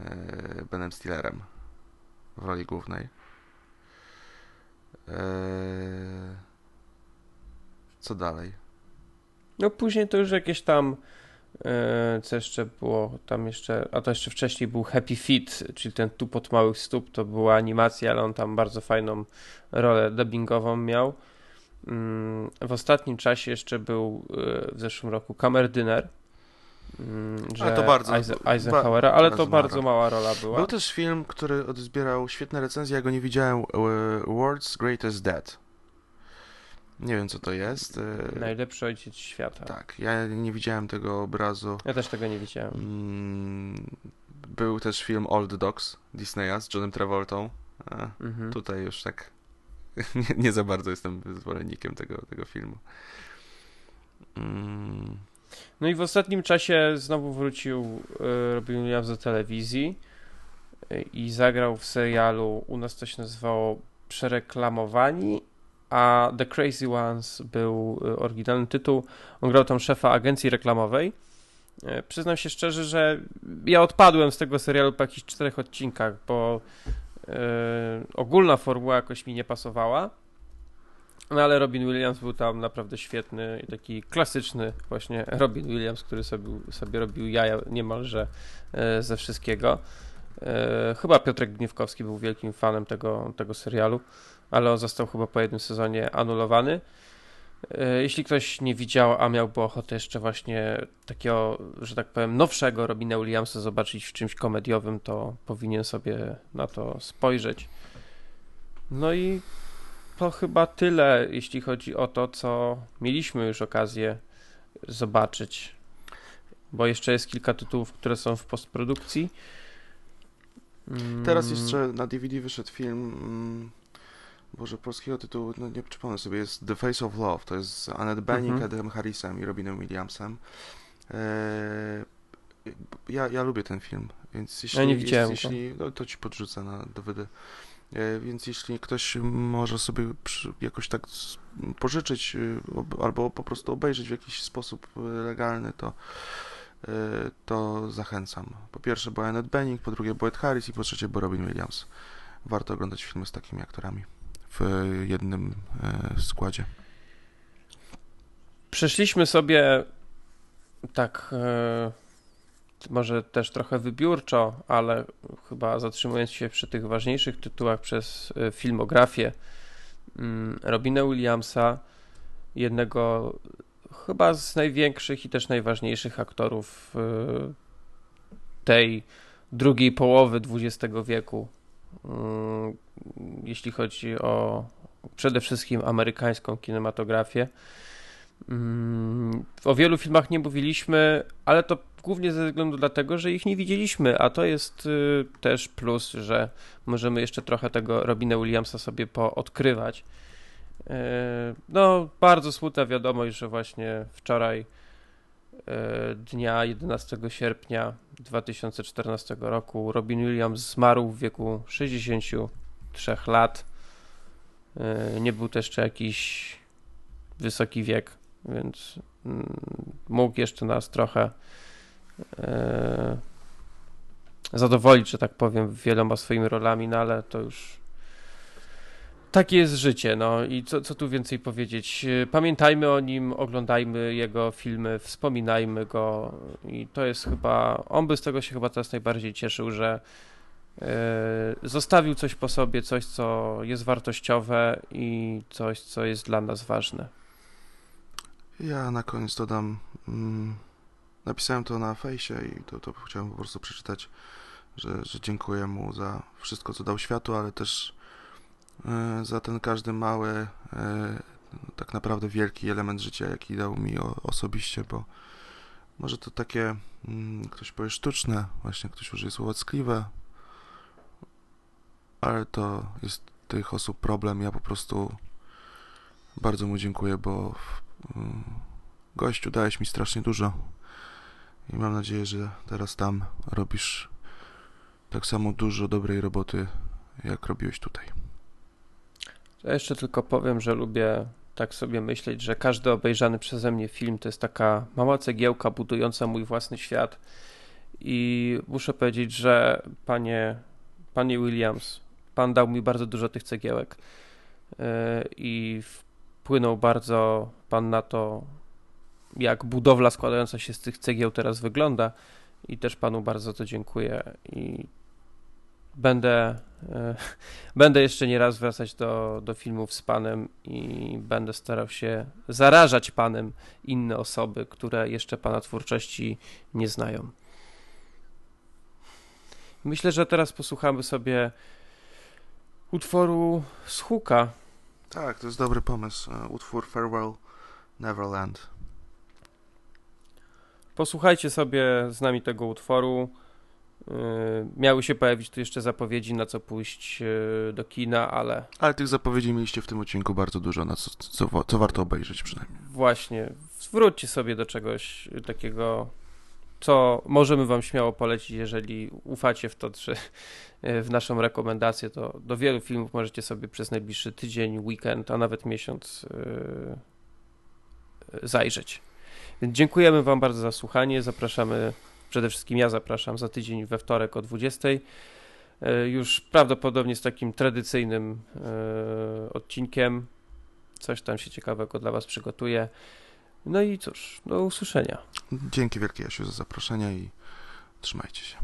e, Benem Stillerem w roli głównej. E, co dalej? No później to już jakieś tam e, co jeszcze było tam jeszcze, a to jeszcze wcześniej był Happy Feet, czyli ten tupot małych stóp, to była animacja, ale on tam bardzo fajną rolę dubbingową miał. Mm, w ostatnim czasie jeszcze był w zeszłym roku Kamerdyner, Mm, że to bardzo, Eisenhowera, ale to bardzo mała rola była. Był też film, który odbierał świetne recenzje, ja go nie widziałem, e, World's Greatest Dead. Nie wiem, co to jest. E, Najlepszy ojciec świata. Tak, ja nie widziałem tego obrazu. Ja też tego nie widziałem. Mm, był też film Old Dogs Disneya z Johnem Travoltą. Mhm. Tutaj już tak nie, nie, za bardzo jestem zwolennikiem tego, tego filmu. Mm. No i w ostatnim czasie znowu wrócił e, Robin Williams do telewizji e, i zagrał w serialu, u nas to się nazywało Przereklamowani, a The Crazy Ones był e, oryginalny tytuł. On grał tam szefa agencji reklamowej. Przyznam się szczerze, że ja odpadłem z tego serialu po jakichś czterech odcinkach, bo ogólna formuła jakoś mi nie pasowała. No ale Robin Williams był tam naprawdę świetny i taki klasyczny właśnie Robin Williams, który sobie, sobie robił jaja niemalże e, ze wszystkiego. E, chyba Piotrek Gniewkowski był wielkim fanem tego, tego serialu, ale on został chyba po jednym sezonie anulowany. E, jeśli ktoś nie widział, a miałby ochotę jeszcze właśnie takiego, że tak powiem, nowszego Robina Williamsa zobaczyć w czymś komediowym, to powinien sobie na to spojrzeć. No i to chyba tyle, jeśli chodzi o to, co mieliśmy już okazję zobaczyć. Bo jeszcze jest kilka tytułów, które są w postprodukcji. Teraz mm. jeszcze na DVD wyszedł film. Boże, polskiego tytułu, no nie przypomnę sobie, jest The Face of Love. To jest z Annette Bening, mhm. Harrisem i Robinem Williamsem. Eee, ja, ja lubię ten film, więc jeśli, ja nie widziałem jeśli no, to ci podrzucę na DVD. E, więc jeśli ktoś może sobie jakoś tak pożyczyć y, albo po prostu obejrzeć w jakiś sposób y, legalny, to, y, to zachęcam. Po pierwsze, bo Annette Bening, po drugie, bo Ed Harris i po trzecie, bo Robin Williams. Warto oglądać filmy z takimi aktorami w jednym e, składzie. Przeszliśmy sobie tak e, może też trochę wybiórczo, ale chyba zatrzymując się przy tych ważniejszych tytułach przez e, filmografię mm, Robina Williamsa, jednego chyba z największych i też najważniejszych aktorów tej drugiej połowy XX wieku, jeśli chodzi o przede wszystkim amerykańską kinematografię. Mm, o wielu filmach nie mówiliśmy, ale to głównie ze względu dlatego, że ich nie widzieliśmy, a to jest y, też plus, że możemy jeszcze trochę tego Robina Williamsa sobie poodkrywać. Y, no, bardzo smutna wiadomość, że właśnie wczoraj dnia 11 sierpnia 2014 roku Robin Williams zmarł w wieku 63 lat. Nie był też jeszcze jakiś wysoki wiek więc mm, mógł jeszcze nas trochę e, zadowolić, że tak powiem, wieloma swoimi rolami, no ale to już takie jest życie, no i co, co tu więcej powiedzieć. Pamiętajmy o nim, oglądajmy jego filmy, wspominajmy go i to jest chyba, on by z tego się chyba teraz najbardziej cieszył, że e, zostawił coś po sobie, coś co jest wartościowe i coś co jest dla nas ważne. Ja na koniec dodam, mm, napisałem to na fejsie i to, to chciałem po prostu przeczytać, że, że dziękuję mu za wszystko, co dał światu, ale też y, za ten każdy mały, y, tak naprawdę wielki element życia, jaki dał mi osobiście, bo może to takie, y, ktoś powie sztuczne, właśnie ktoś użyje słowa ckliwe, ale to jest tych osób problem. Ja po prostu bardzo mu dziękuję, bo Gościu, dałeś mi strasznie dużo. I mam nadzieję, że teraz tam robisz tak samo dużo dobrej roboty, jak robiłeś tutaj. Ja jeszcze tylko powiem, że lubię tak sobie myśleć, że każdy obejrzany przeze mnie film to jest taka mała cegiełka budująca mój własny świat. I muszę powiedzieć, że panie, panie Williams, pan dał mi bardzo dużo tych cegiełek. Yy, I wpłynął bardzo pan na to, jak budowla składająca się z tych cegieł teraz wygląda i też panu bardzo to dziękuję i będę, e, będę jeszcze nie raz wracać do, do filmów z panem i będę starał się zarażać panem inne osoby, które jeszcze pana twórczości nie znają. Myślę, że teraz posłuchamy sobie utworu z Huka. Tak, to jest dobry pomysł. E, utwór Farewell Neverland. Posłuchajcie sobie z nami tego utworu. Yy, miały się pojawić tu jeszcze zapowiedzi, na co pójść yy, do kina, ale. Ale tych zapowiedzi mieliście w tym odcinku bardzo dużo, na co, co, co warto obejrzeć przynajmniej. Właśnie. Zwróćcie sobie do czegoś takiego, co możemy Wam śmiało polecić, jeżeli ufacie w to, czy yy, w naszą rekomendację, to do wielu filmów możecie sobie przez najbliższy tydzień, weekend, a nawet miesiąc zajrzeć. Więc dziękujemy Wam bardzo za słuchanie. Zapraszamy, przede wszystkim ja zapraszam za tydzień we wtorek o 20. E, już prawdopodobnie z takim tradycyjnym e, odcinkiem. Coś tam się ciekawego dla Was przygotuję. No i cóż, do usłyszenia. Dzięki wielkie Jasiu za zaproszenie i trzymajcie się.